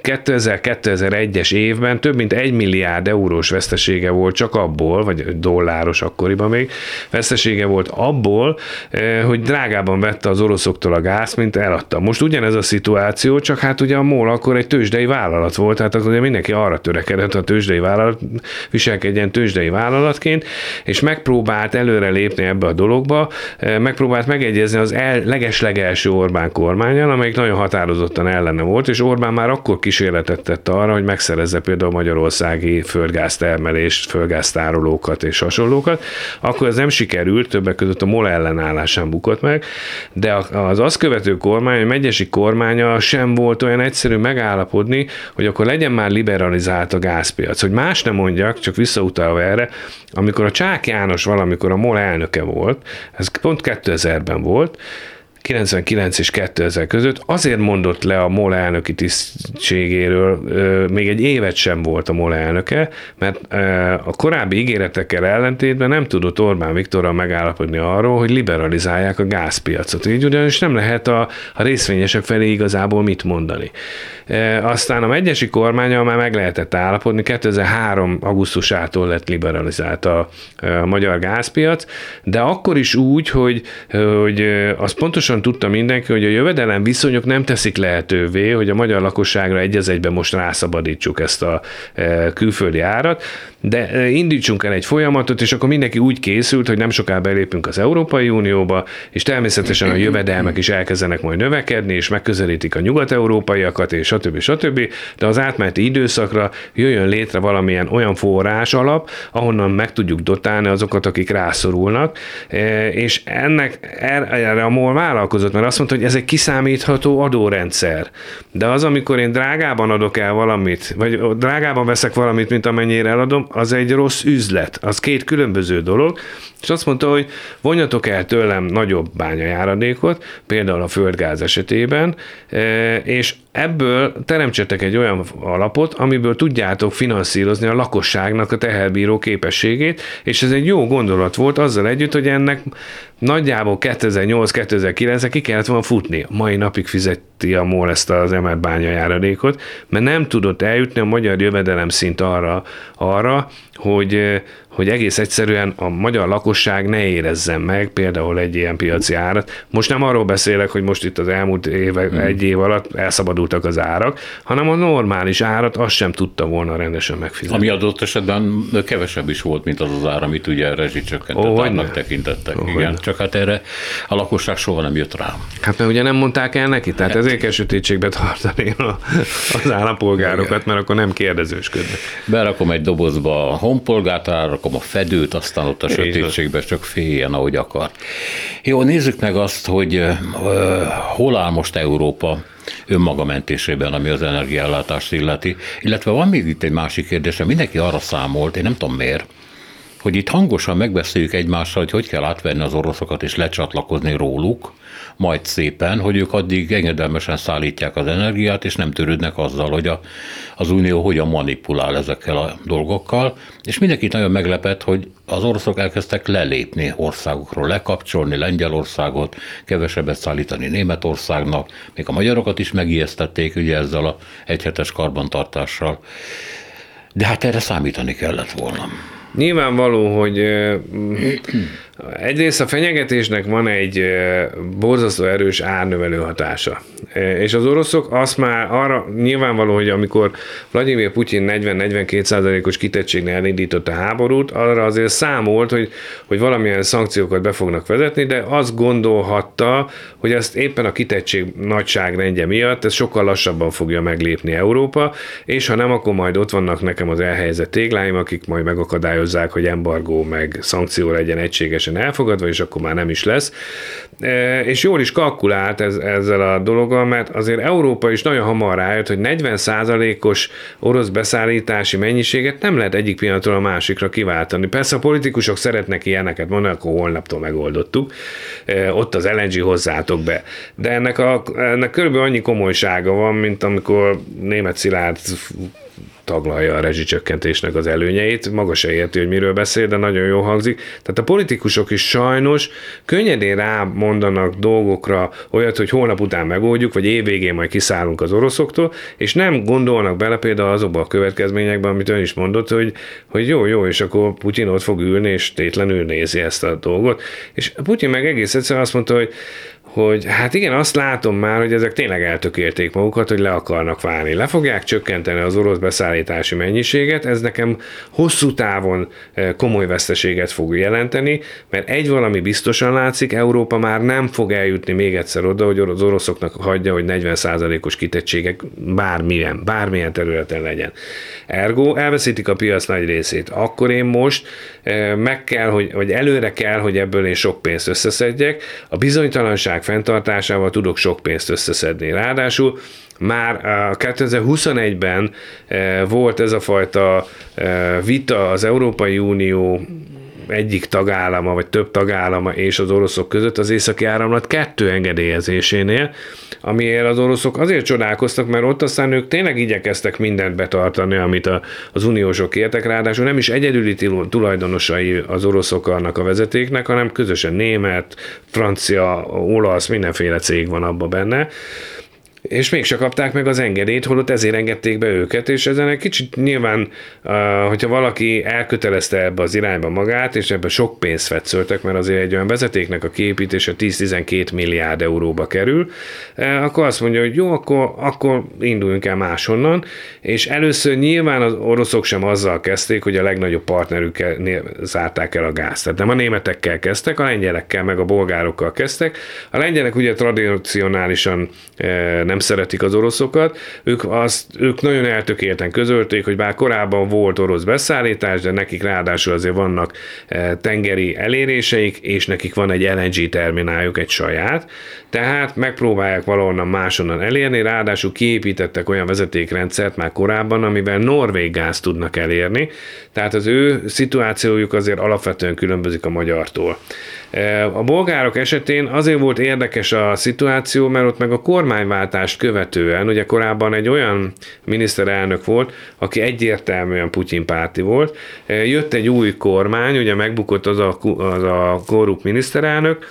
2000-2001-es évben több mint egy milliárd eurós vesztesége volt csak abból, vagy dolláros akkoriban még, vesztesége volt abból, hogy drágában vette az oroszoktól a gáz, mint eladta. Most ugyanez a szituáció, csak hát ugye a MOL akkor egy tőzsdei vállalat volt, tehát akkor ugye mindenki arra törekedett, a tőzsdei vállalat viselkedjen tőzsdei vállalatként, és megpróbált előre lépni ebbe a dologba, megpróbált megegyezni az el, leges-legelső Orbán kormányjal, amelyik nagyon határozottan ellene volt, és Orbán már akkor kísérletet tett arra, hogy megszerezze például a magyarországi földgáztermelést, földgáztárolókat és hasonlókat, akkor ez nem sikerült, többek között a MOL ellenállásán bukott meg, de az azt követő kormány, a megyesi kormánya sem volt olyan egyszerű megállapodni, hogy akkor legyen már liberalizált a gázpiac. Hogy más nem mondjak, csak visszautalva erre, amikor a Csák János valamikor a MOL elnöke volt, ez pont 2000-ben volt, 99 és 2000 között azért mondott le a MOL elnöki tisztségéről, még egy évet sem volt a MOL elnöke, mert a korábbi ígéretekkel ellentétben nem tudott Orbán Viktorral megállapodni arról, hogy liberalizálják a gázpiacot. Így ugyanis nem lehet a, a részvényesek felé igazából mit mondani. Aztán a megyesi kormánya már meg lehetett állapodni, 2003. augusztusától lett liberalizált a, a magyar gázpiac, de akkor is úgy, hogy, hogy az pontosan pontosan tudta mindenki, hogy a jövedelem viszonyok nem teszik lehetővé, hogy a magyar lakosságra egy az egyben most rászabadítsuk ezt a e, külföldi árat, de e, indítsunk el egy folyamatot, és akkor mindenki úgy készült, hogy nem soká belépünk az Európai Unióba, és természetesen a jövedelmek is elkezdenek majd növekedni, és megközelítik a nyugat-európaiakat, és stb. stb. De az átmeneti időszakra jöjjön létre valamilyen olyan forrás alap, ahonnan meg tudjuk dotálni azokat, akik rászorulnak, e, és ennek erre a MOL vállalkozott, mert azt mondta, hogy ez egy kiszámítható adórendszer. De az, amikor én drágában adok el valamit, vagy drágában veszek valamit, mint amennyire eladom, az egy rossz üzlet. Az két különböző dolog. És azt mondta, hogy vonjatok el tőlem nagyobb bányajáradékot, például a földgáz esetében, e, és ebből teremtsetek egy olyan alapot, amiből tudjátok finanszírozni a lakosságnak a teherbíró képességét, és ez egy jó gondolat volt azzal együtt, hogy ennek nagyjából 2008-2009-re ki kellett volna futni. Mai napig fizeti a MOL ezt az emelt bányajáradékot, mert nem tudott eljutni a magyar jövedelem szint arra, arra hogy hogy egész egyszerűen a magyar lakosság ne érezzen meg például egy ilyen piaci árat. Most nem arról beszélek, hogy most itt az elmúlt éve, hmm. egy év alatt elszabadultak az árak, hanem a normális árat azt sem tudta volna rendesen megfizetni. Ami adott esetben kevesebb is volt, mint az az ár, amit ugye rezsicsökkentett árnak tekintettek. Oh, Igen, csak hát erre a lakosság soha nem jött rá. Hát mert ugye nem mondták el neki, tehát hát. ezért kell sötétségbe tartani az állampolgárokat, mert akkor nem kérdezősködnek. Berakom egy dobozba a honpolgárt, rakom a fedőt, aztán ott a sötétségben csak féljen, ahogy akar. Jó, nézzük meg azt, hogy uh, hol áll most Európa önmaga mentésében, ami az energiállátást illeti. Illetve van még itt egy másik kérdés, mindenki arra számolt, én nem tudom miért, hogy itt hangosan megbeszéljük egymással, hogy hogy kell átvenni az oroszokat és lecsatlakozni róluk, majd szépen, hogy ők addig engedelmesen szállítják az energiát, és nem törődnek azzal, hogy a, az Unió hogyan manipulál ezekkel a dolgokkal. És mindenkit nagyon meglepett, hogy az oroszok elkezdtek lelépni országokról, lekapcsolni Lengyelországot, kevesebbet szállítani Németországnak, még a magyarokat is megijesztették ugye ezzel a egyhetes karbantartással. De hát erre számítani kellett volna. Nyilvánvaló, hogy Egyrészt a fenyegetésnek van egy borzasztó erős árnövelő hatása. És az oroszok azt már arra nyilvánvaló, hogy amikor Vladimir Putyin 40-42%-os kitettségnél elindította a háborút, arra azért számolt, hogy, hogy valamilyen szankciókat be fognak vezetni, de azt gondolhatta, hogy ezt éppen a kitettség nagyságrendje miatt ez sokkal lassabban fogja meglépni Európa, és ha nem, akkor majd ott vannak nekem az elhelyezett tégláim, akik majd megakadályozzák, hogy embargó meg szankció legyen egységes teljesen elfogadva, és akkor már nem is lesz. E, és jól is kalkulált ez, ezzel a dologgal, mert azért Európa is nagyon hamar rájött, hogy 40%-os orosz beszállítási mennyiséget nem lehet egyik pillanatról a másikra kiváltani. Persze a politikusok szeretnek ilyeneket mondani, akkor holnaptól megoldottuk. E, ott az LNG hozzátok be. De ennek, a, ennek körülbelül annyi komolysága van, mint amikor német Szilárd taglalja a rezsicsökkentésnek az előnyeit. Maga se érti, hogy miről beszél, de nagyon jó hangzik. Tehát a politikusok is sajnos könnyedén rámondanak dolgokra olyat, hogy holnap után megoldjuk, vagy évvégén majd kiszállunk az oroszoktól, és nem gondolnak bele például azokba a következményekben, amit ön is mondott, hogy, hogy jó, jó, és akkor Putyin ott fog ülni, és tétlenül nézi ezt a dolgot. És Putyin meg egész egyszerűen azt mondta, hogy hogy hát igen, azt látom már, hogy ezek tényleg eltökélték magukat, hogy le akarnak válni. Le fogják csökkenteni az orosz beszállítási mennyiséget, ez nekem hosszú távon eh, komoly veszteséget fog jelenteni, mert egy valami biztosan látszik, Európa már nem fog eljutni még egyszer oda, hogy az oroszoknak hagyja, hogy 40%-os kitettségek bármilyen, bármilyen területen legyen. Ergo elveszítik a piac nagy részét. Akkor én most eh, meg kell, hogy, hogy előre kell, hogy ebből én sok pénzt összeszedjek. A bizonytalanság fenntartásával tudok sok pénzt összeszedni. Ráadásul már 2021-ben eh, volt ez a fajta eh, vita az Európai Unió egyik tagállama, vagy több tagállama és az oroszok között az északi áramlat kettő engedélyezésénél, amiért az oroszok azért csodálkoztak, mert ott aztán ők tényleg igyekeztek mindent betartani, amit a, az uniósok értek, ráadásul nem is egyedüli tulajdonosai az oroszok annak a vezetéknek, hanem közösen német, francia, olasz, mindenféle cég van abba benne és mégse kapták meg az engedélyt, holott ezért engedték be őket, és ezen egy kicsit nyilván, hogyha valaki elkötelezte ebbe az irányba magát, és ebbe sok pénzt fetszöltek, mert azért egy olyan vezetéknek a képítése 10-12 milliárd euróba kerül, akkor azt mondja, hogy jó, akkor, akkor induljunk el máshonnan, és először nyilván az oroszok sem azzal kezdték, hogy a legnagyobb partnerükkel zárták el a gázt. Tehát nem a németekkel kezdtek, a lengyelekkel meg a bolgárokkal kezdtek. A lengyelek ugye tradicionálisan nem szeretik az oroszokat, ők, azt, ők nagyon eltökélten közölték, hogy bár korábban volt orosz beszállítás, de nekik ráadásul azért vannak eh, tengeri eléréseik, és nekik van egy LNG termináljuk, egy saját, tehát megpróbálják valahonnan máshonnan elérni, ráadásul kiépítettek olyan vezetékrendszert már korábban, amivel norvég gáz tudnak elérni, tehát az ő szituációjuk azért alapvetően különbözik a magyartól. A bolgárok esetén azért volt érdekes a szituáció, mert ott meg a kormányváltást követően, ugye korábban egy olyan miniszterelnök volt, aki egyértelműen Putyin párti volt, jött egy új kormány, ugye megbukott az a, az a korrupt miniszterelnök,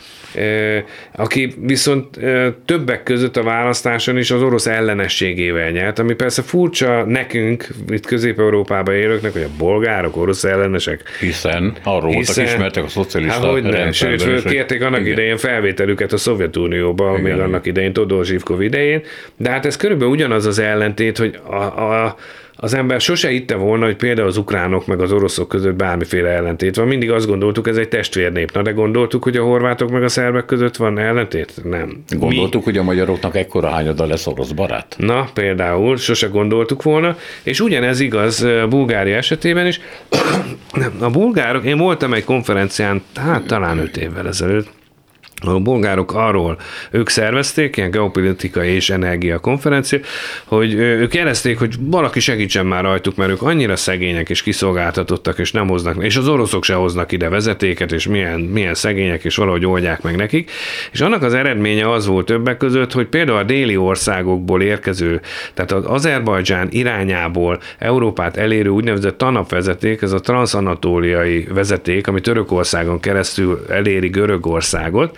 aki viszont többek között a választáson is az orosz ellenességével nyert, ami persze furcsa nekünk, itt Közép-Európában élőknek, hogy a bolgárok orosz ellenesek. Hiszen arról hiszen, voltak ismertek a szocialista hát, hogy nem, sőt, fölkérték annak igen. idején felvételüket a Szovjetunióba, még annak idején Todor Zsivkov idején, de hát ez körülbelül ugyanaz az ellentét, hogy a, a az ember sose hitte volna, hogy például az ukránok meg az oroszok között bármiféle ellentét van. Mindig azt gondoltuk, ez egy testvérnép. Na de gondoltuk, hogy a horvátok meg a szerbek között van ellentét? Nem. Gondoltuk, Mi? hogy a magyaroknak ekkora hányada lesz orosz barát? Na, például, sose gondoltuk volna, és ugyanez igaz Bulgária esetében is. *clears throat* a bulgárok, én voltam egy konferencián, hát talán öt évvel ezelőtt, a bolgárok arról, ők szervezték, ilyen geopolitikai és energia konferencia, hogy ők jelezték, hogy valaki segítsen már rajtuk, mert ők annyira szegények és kiszolgáltatottak, és nem hoznak, és az oroszok se hoznak ide vezetéket, és milyen, milyen szegények, és valahogy oldják meg nekik. És annak az eredménye az volt többek között, hogy például a déli országokból érkező, tehát az Azerbajdzsán irányából Európát elérő úgynevezett TANAP vezeték, ez a transzanatóliai vezeték, ami Törökországon keresztül eléri Görögországot,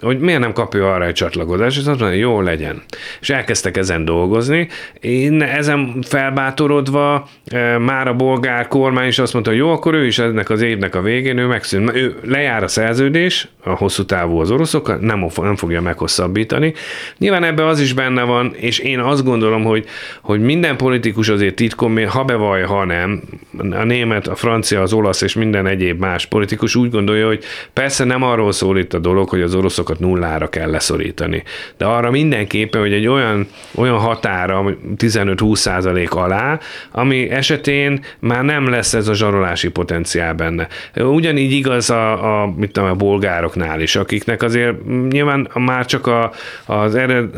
hogy miért nem kapja arra egy csatlakozást, és azt mondja, jó legyen. És elkezdtek ezen dolgozni. Én ezen felbátorodva e, már a bolgár kormány is azt mondta, hogy jó, akkor ő is ennek az évnek a végén, ő megszűn. Ő lejár a szerződés, a hosszú távú az oroszok, nem, nem fogja meghosszabbítani. Nyilván ebbe az is benne van, és én azt gondolom, hogy, hogy minden politikus azért titkon, ha bevaj, ha nem, a német, a francia, az olasz és minden egyéb más politikus úgy gondolja, hogy persze nem arról szól itt a dolog, hogy az oroszok azokat nullára kell leszorítani. De arra mindenképpen, hogy egy olyan, olyan határa 15-20 százalék alá, ami esetén már nem lesz ez a zsarolási potenciál benne. Ugyanígy igaz a, a, mit tudom, a bolgároknál is, akiknek azért nyilván már csak a, az ered,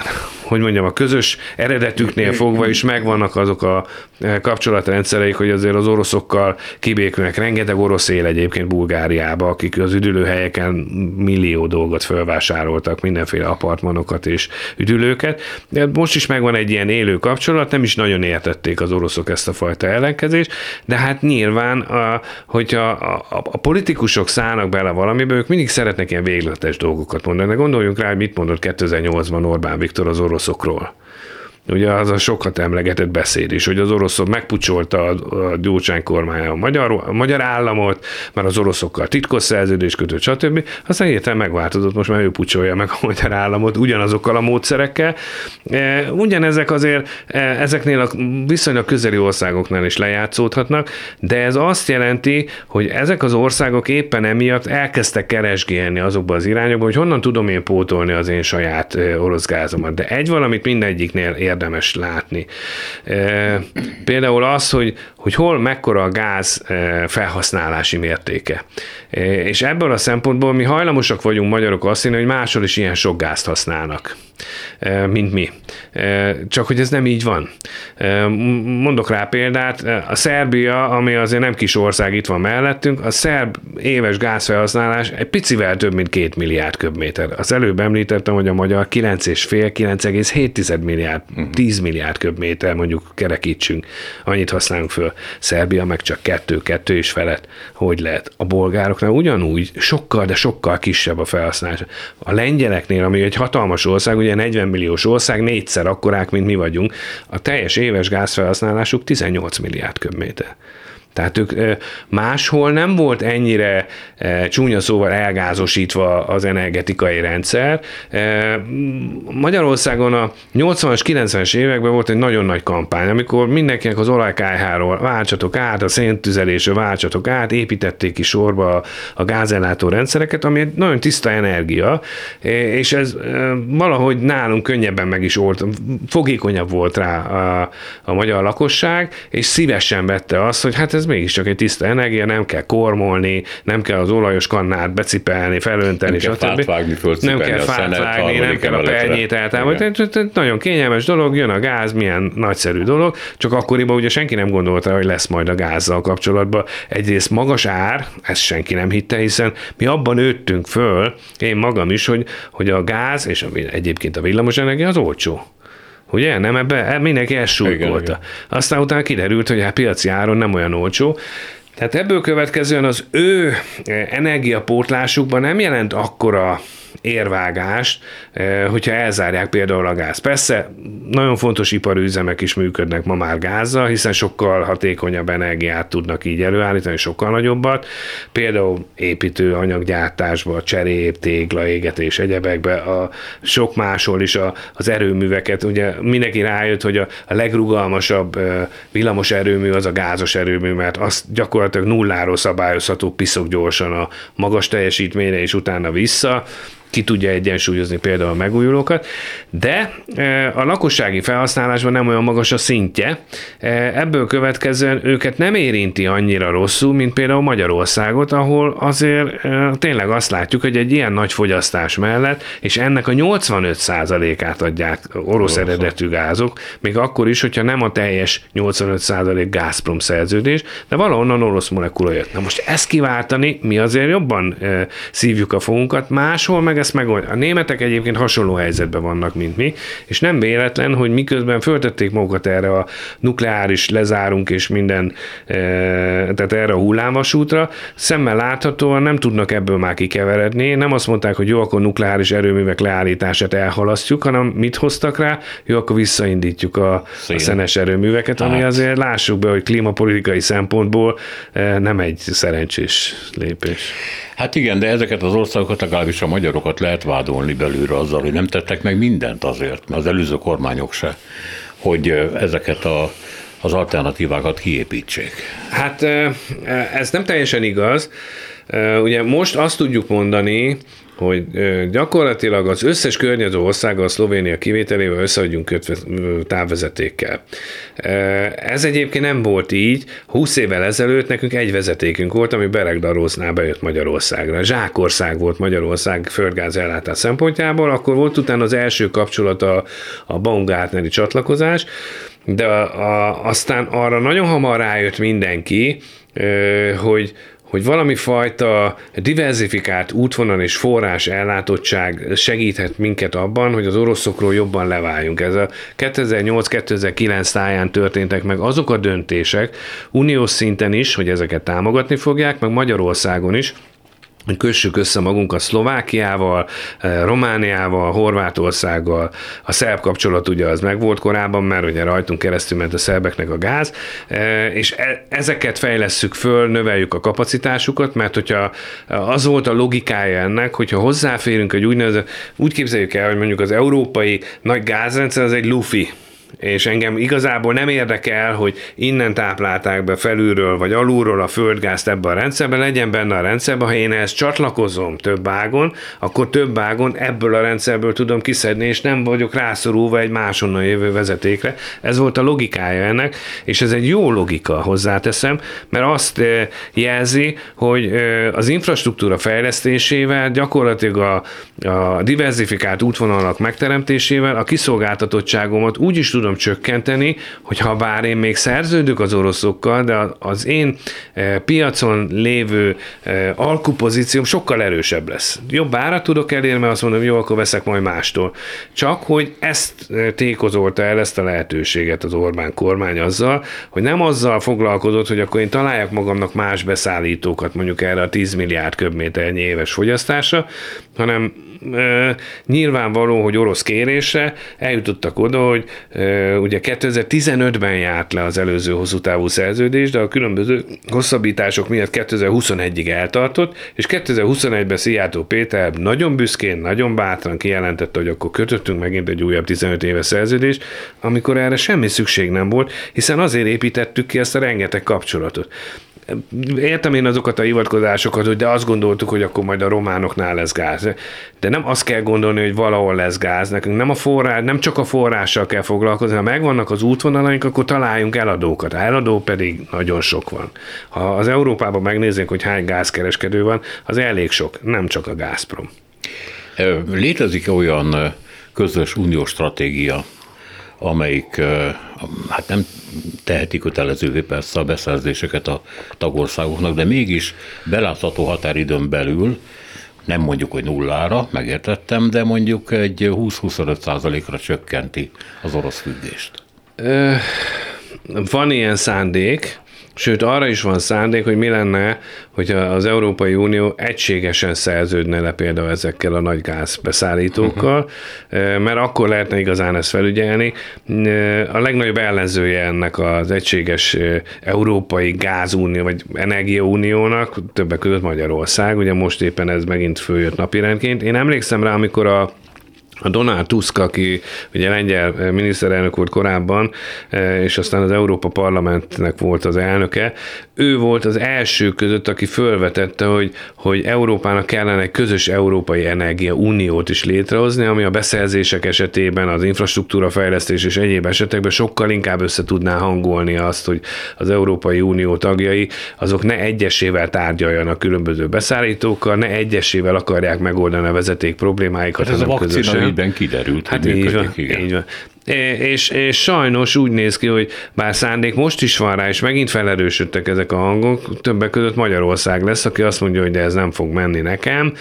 hogy mondjam, a közös eredetüknél fogva is megvannak azok a kapcsolatrendszereik, hogy azért az oroszokkal kibékülnek. Rengeteg orosz él egyébként Bulgáriába, akik az üdülőhelyeken millió dolgot felvásároltak, mindenféle apartmanokat és üdülőket. De most is megvan egy ilyen élő kapcsolat, nem is nagyon értették az oroszok ezt a fajta ellenkezést, de hát nyilván, a, hogyha a, a, a politikusok szállnak bele valamibe, ők mindig szeretnek ilyen végletes dolgokat mondani. De gondoljunk rá, hogy mit mondott 2008-ban Orbán Viktor az oroszokról. Ugye az a sokat emlegetett beszéd is, hogy az oroszok megpucsolta a Gyurcsány kormánya a magyar, a magyar államot, már az oroszokkal titkos szerződés kötött, stb. Aztán hirtelen megváltozott, most már ő pucsolja meg a magyar államot ugyanazokkal a módszerekkel. E, ugyanezek azért e, ezeknél a viszonylag közeli országoknál is lejátszódhatnak, de ez azt jelenti, hogy ezek az országok éppen emiatt elkezdtek keresgélni azokba az irányokba, hogy honnan tudom én pótolni az én saját e, orosz gázomat. De egy valamit mindegyiknél érdemes látni. Például az, hogy, hogy hol mekkora a gáz felhasználási mértéke. És ebből a szempontból mi hajlamosak vagyunk magyarok azt hinni, hogy máshol is ilyen sok gázt használnak mint mi. Csak hogy ez nem így van. Mondok rá példát, a Szerbia, ami azért nem kis ország itt van mellettünk, a szerb éves gázfelhasználás egy picivel több, mint két milliárd köbméter. Az előbb említettem, hogy a magyar 9,5-9,7 milliárd, 10 mhm. milliárd köbméter mondjuk kerekítsünk, annyit használunk föl. Szerbia meg csak kettő, kettő is felett. Hogy lehet? A bolgároknál ugyanúgy sokkal, de sokkal kisebb a felhasználás. A lengyeleknél, ami egy hatalmas ország, ugye 40 milliós ország, négyszer akkorák, mint mi vagyunk, a teljes éves gázfelhasználásuk 18 milliárd köbméter. Tehát ők máshol nem volt ennyire csúnya szóval elgázosítva az energetikai rendszer. Magyarországon a 80-as, 90-es években volt egy nagyon nagy kampány, amikor mindenkinek az olajkájháról váltsatok át, a széntüzelésről váltsatok át, építették ki sorba a gázellátó rendszereket, ami egy nagyon tiszta energia, és ez valahogy nálunk könnyebben meg is volt, fogékonyabb volt rá a, a magyar lakosság, és szívesen vette azt, hogy hát ez ez mégiscsak egy tiszta energia, nem kell kormolni, nem kell az olajos kannát becipelni, felönteni, nem kell stb. Vágni, nem kell fát vágni, nem kell a pernyét eltávolítani. Nagyon kényelmes dolog, jön a gáz, milyen nagyszerű dolog, csak akkoriban ugye senki nem gondolta, hogy lesz majd a gázzal kapcsolatban. Egyrészt magas ár, ezt senki nem hitte, hiszen mi abban nőttünk föl, én magam is, hogy, hogy a gáz és a, egyébként a villamosenergia az olcsó. Ugye? Nem ebbe, mindenki volta. Aztán utána kiderült, hogy hát piaci áron nem olyan olcsó, tehát ebből következően az ő energiapótlásukban nem jelent akkora érvágást, eh, hogyha elzárják például a gáz. Persze nagyon fontos iparüzemek is működnek ma már gázzal, hiszen sokkal hatékonyabb energiát tudnak így előállítani, sokkal nagyobbat. Például építő anyaggyártásba, cserép, tégla, égetés, egyebekbe, a sok máshol is a, az erőműveket. Ugye mindenki rájött, hogy a, a legrugalmasabb eh, villamos erőmű az a gázos erőmű, mert azt gyakorlatilag nulláról szabályozható piszok gyorsan a magas teljesítményre és utána vissza ki tudja egyensúlyozni például a megújulókat, de e, a lakossági felhasználásban nem olyan magas a szintje, e, ebből következően őket nem érinti annyira rosszul, mint például Magyarországot, ahol azért e, tényleg azt látjuk, hogy egy ilyen nagy fogyasztás mellett, és ennek a 85%-át adják orosz Orosz. eredetű gázok, még akkor is, hogyha nem a teljes 85% Gazprom szerződés, de valahonnan orosz molekula jött. Na most ezt kiváltani, mi azért jobban szívjuk a fogunkat, máshol meg ezt megold. A németek egyébként hasonló helyzetben vannak, mint mi, és nem véletlen, hogy miközben föltették magukat erre a nukleáris lezárunk és minden, e, tehát erre a hullámvasútra, szemmel láthatóan nem tudnak ebből már kikeveredni. Nem azt mondták, hogy jó, akkor nukleáris erőművek leállítását elhalasztjuk, hanem mit hoztak rá? Jó, akkor visszaindítjuk a, a szenes erőműveket, ami hát. azért lássuk be, hogy klímapolitikai szempontból e, nem egy szerencsés lépés. Hát igen, de ezeket az országokat, legalábbis a magyarokat lehet vádolni belőle azzal, hogy nem tettek meg mindent azért, mert az előző kormányok se, hogy ezeket a az alternatívákat kiépítsék. Hát ez nem teljesen igaz. Ugye most azt tudjuk mondani, hogy gyakorlatilag az összes környező országgal, Szlovénia kivételével összeadjunk kötve távvezetékkel. Ez egyébként nem volt így. 20 évvel ezelőtt nekünk egy vezetékünk volt, ami Beregdaróznál bejött Magyarországra. Zsákország volt Magyarország földgáz ellátás szempontjából, akkor volt utána az első kapcsolat a, a Baumgartneri csatlakozás, de a, a, aztán arra nagyon hamar rájött mindenki, hogy, hogy valami fajta diversifikált útvonal és forrás ellátottság segíthet minket abban, hogy az oroszokról jobban leváljunk. Ez a 2008-2009 táján történtek meg azok a döntések, uniós szinten is, hogy ezeket támogatni fogják, meg Magyarországon is, kössük össze magunkat Szlovákiával, eh, Romániával, Horvátországgal. A szerb kapcsolat ugye az megvolt korábban, mert ugye rajtunk keresztül ment a szerbeknek a gáz, eh, és e, ezeket fejlesszük föl, növeljük a kapacitásukat, mert hogyha az volt a logikája ennek, hogyha hozzáférünk egy úgynevezett, úgy képzeljük el, hogy mondjuk az európai nagy gázrendszer az egy lufi, és engem igazából nem érdekel, hogy innen táplálták be felülről vagy alulról a földgázt ebbe a rendszerbe, legyen benne a rendszerbe, ha én ezt csatlakozom több ágon, akkor több ágon ebből a rendszerből tudom kiszedni, és nem vagyok rászorulva egy másonnan jövő vezetékre. Ez volt a logikája ennek, és ez egy jó logika, hozzáteszem, mert azt eh, jelzi, hogy eh, az infrastruktúra fejlesztésével gyakorlatilag a, a diversifikált útvonalak megteremtésével a kiszolgáltatottságomat úgy is tudom csökkenteni, hogy ha bár én még szerződök az oroszokkal, de az én eh, piacon lévő eh, alkupozícióm sokkal erősebb lesz. Jobb árat tudok elérni, azt mondom, jó, akkor veszek majd mástól. Csak, hogy ezt eh, tékozolta el, ezt a lehetőséget az Orbán kormány azzal, hogy nem azzal foglalkozott, hogy akkor én találjak magamnak más beszállítókat, mondjuk erre a 10 milliárd köbméternyi éves fogyasztásra, hanem e, nyilvánvaló, hogy orosz kérésre eljutottak oda, hogy e, ugye 2015-ben járt le az előző hosszú távú szerződés, de a különböző hosszabbítások miatt 2021-ig eltartott, és 2021-ben Szijjártó Péter nagyon büszkén, nagyon bátran kijelentette, hogy akkor kötöttünk megint egy újabb 15 éves szerződést, amikor erre semmi szükség nem volt, hiszen azért építettük ki ezt a rengeteg kapcsolatot értem én azokat a hivatkozásokat, hogy de azt gondoltuk, hogy akkor majd a románoknál lesz gáz. De nem azt kell gondolni, hogy valahol lesz gáz. Nekünk nem, a forrás, nem csak a forrással kell foglalkozni, ha megvannak az útvonalaink, akkor találjunk eladókat. A eladó pedig nagyon sok van. Ha az Európában megnézzük, hogy hány gázkereskedő van, az elég sok, nem csak a Gazprom. Létezik olyan közös uniós stratégia, amelyik hát nem teheti kötelezővé persze a beszerzéseket a tagországoknak, de mégis belátható határidőn belül nem mondjuk, hogy nullára, megértettem, de mondjuk egy 20-25 százalékra csökkenti az orosz függést. Van ilyen szándék, Sőt, arra is van szándék, hogy mi lenne, hogy az Európai Unió egységesen szerződne le például ezekkel a nagy gázbeszállítókkal, uh-huh. mert akkor lehetne igazán ezt felügyelni. A legnagyobb ellenzője ennek az egységes Európai Gázunió, vagy Energiauniónak, többek között Magyarország, ugye most éppen ez megint följött napirendként. Én emlékszem rá, amikor a a Donald Tusk, aki ugye lengyel miniszterelnök volt korábban, eh, és aztán az Európa Parlamentnek volt az elnöke, ő volt az első között, aki fölvetette, hogy, hogy Európának kellene egy közös európai energia uniót is létrehozni, ami a beszerzések esetében, az infrastruktúra fejlesztés és egyéb esetekben sokkal inkább össze tudná hangolni azt, hogy az Európai Unió tagjai azok ne egyesével tárgyaljanak különböző beszállítókkal, ne egyesével akarják megoldani a vezeték problémáikat. Hát ez a vakcina ügyben kiderült, hát hogy így van, igen. Így van. És, és sajnos úgy néz ki, hogy bár szándék most is van rá, és megint felerősödtek ezek a hangok, többek között Magyarország lesz, aki azt mondja, hogy de ez nem fog menni nekem.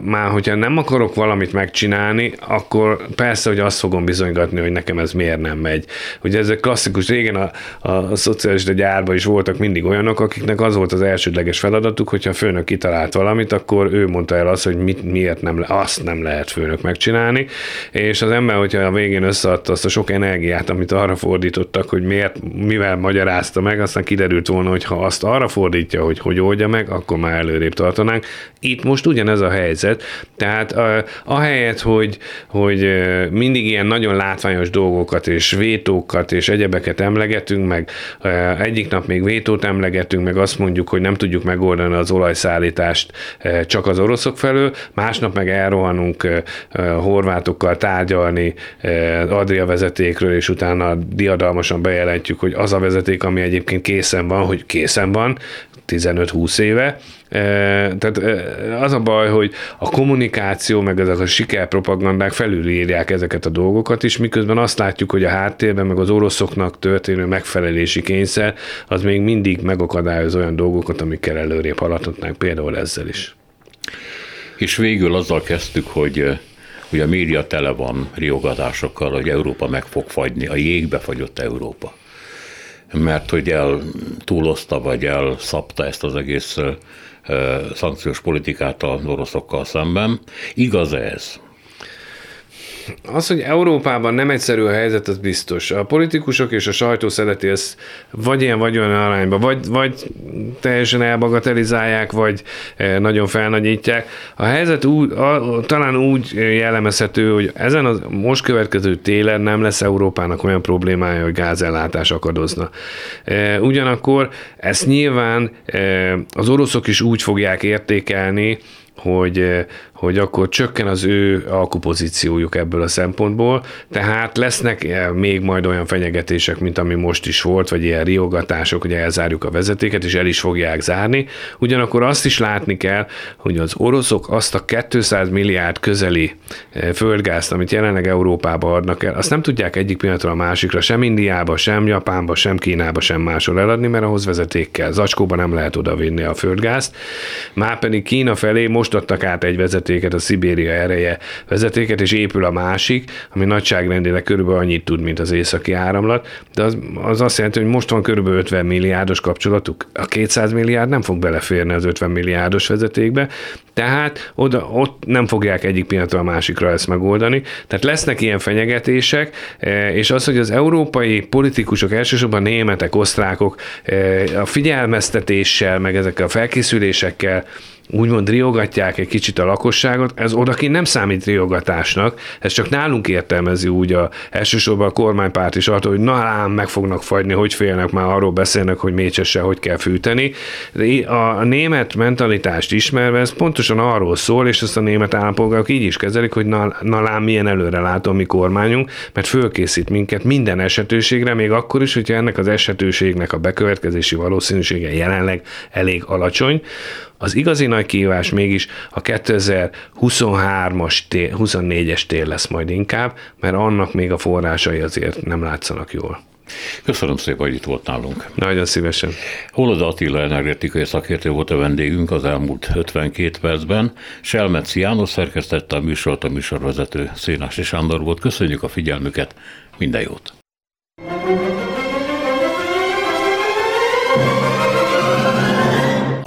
Már hogyha nem akarok valamit megcsinálni, akkor persze, hogy azt fogom bizonygatni, hogy nekem ez miért nem megy. Ugye ez a klasszikus, régen a, a, szocialista gyárban is voltak mindig olyanok, akiknek az volt az elsődleges feladatuk, hogyha a főnök kitalált valamit, akkor ő mondta el azt, hogy mit, miért nem, azt nem lehet főnök megcsinálni, és az ember, hogyha a végén össze alatt azt a sok energiát, amit arra fordítottak, hogy miért, mivel magyarázta meg, aztán kiderült volna, hogy ha azt arra fordítja, hogy hogy oldja meg, akkor már előrébb tartanánk. Itt most ugyanez a helyzet, tehát a, ahelyett, hogy, hogy mindig ilyen nagyon látványos dolgokat és vétókat és egyebeket emlegetünk, meg egyik nap még vétót emlegetünk, meg azt mondjuk, hogy nem tudjuk megoldani az olajszállítást csak az oroszok felől, másnap meg elrohanunk horvátokkal tárgyalni Adria vezetékről, és utána diadalmasan bejelentjük, hogy az a vezeték, ami egyébként készen van, hogy készen van, 15-20 éve. Tehát az a baj, hogy a kommunikáció, meg ezek a sikerpropagandák felülírják ezeket a dolgokat is, miközben azt látjuk, hogy a háttérben, meg az oroszoknak történő megfelelési kényszer, az még mindig megakadályoz olyan dolgokat, amikkel előrébb haladhatnánk, például ezzel is. És végül azzal kezdtük, hogy hogy a média tele van riogatásokkal, hogy Európa meg fog fagyni, a jégbe fagyott Európa. Mert hogy el túlozta, vagy elszapta ezt az egész szankciós politikát az oroszokkal szemben. Igaz ez? Az, hogy Európában nem egyszerű a helyzet, az biztos. A politikusok és a sajtó szereti ezt vagy ilyen, vagy olyan arányban, vagy, vagy teljesen elbagatelizálják, vagy e, nagyon felnagyítják. A helyzet úgy, a, talán úgy jellemezhető, hogy ezen a most következő télen nem lesz Európának olyan problémája, hogy gázellátás akadozna. E, ugyanakkor ezt nyilván e, az oroszok is úgy fogják értékelni, hogy, hogy akkor csökken az ő alkupozíciójuk ebből a szempontból, tehát lesznek eh, még majd olyan fenyegetések, mint ami most is volt, vagy ilyen riogatások, hogy elzárjuk a vezetéket, és el is fogják zárni. Ugyanakkor azt is látni kell, hogy az oroszok azt a 200 milliárd közeli eh, földgázt, amit jelenleg Európába adnak el, azt nem tudják egyik pillanatra a másikra sem Indiába, sem Japánba, sem Kínába, sem máshol eladni, mert ahhoz vezeték kell. Zacskóba nem lehet odavinni a földgázt. Már pedig Kína felé most adtak át egy vezeték vezetéket, a Szibéria ereje vezetéket, és épül a másik, ami nagyságrendileg körülbelül annyit tud, mint az északi áramlat, de az, az azt jelenti, hogy most van körülbelül 50 milliárdos kapcsolatuk. A 200 milliárd nem fog beleférni az 50 milliárdos vezetékbe, tehát oda, ott nem fogják egyik pillanatra a másikra ezt megoldani. Tehát lesznek ilyen fenyegetések, e, és az, hogy az európai politikusok, elsősorban németek, osztrákok e, a figyelmeztetéssel, meg ezekkel a felkészülésekkel úgymond riogatják egy kicsit a lakosságot, ez odakint nem számít riogatásnak, ez csak nálunk értelmezi úgy a, elsősorban a kormánypárt is attól, hogy na ám meg fognak fagyni, hogy félnek, már arról beszélnek, hogy mécsesse, hogy kell fűteni. De a német mentalitást ismerve ez pontosan arról szól, és ezt a német állampolgárok így is kezelik, hogy na, na lám milyen előre látom mi kormányunk, mert fölkészít minket minden esetőségre, még akkor is, hogyha ennek az esetőségnek a bekövetkezési valószínűsége jelenleg elég alacsony. Az igazi nagy kihívás mégis a 2023-as, 24-es tél lesz majd inkább, mert annak még a forrásai azért nem látszanak jól. Köszönöm szépen, hogy itt volt nálunk. Nagyon szívesen. Holoda Attila energetikai szakértő volt a vendégünk az elmúlt 52 percben. Selmeci János szerkesztette a műsort, a műsorvezető Szénási Sándor volt. Köszönjük a figyelmüket, minden jót!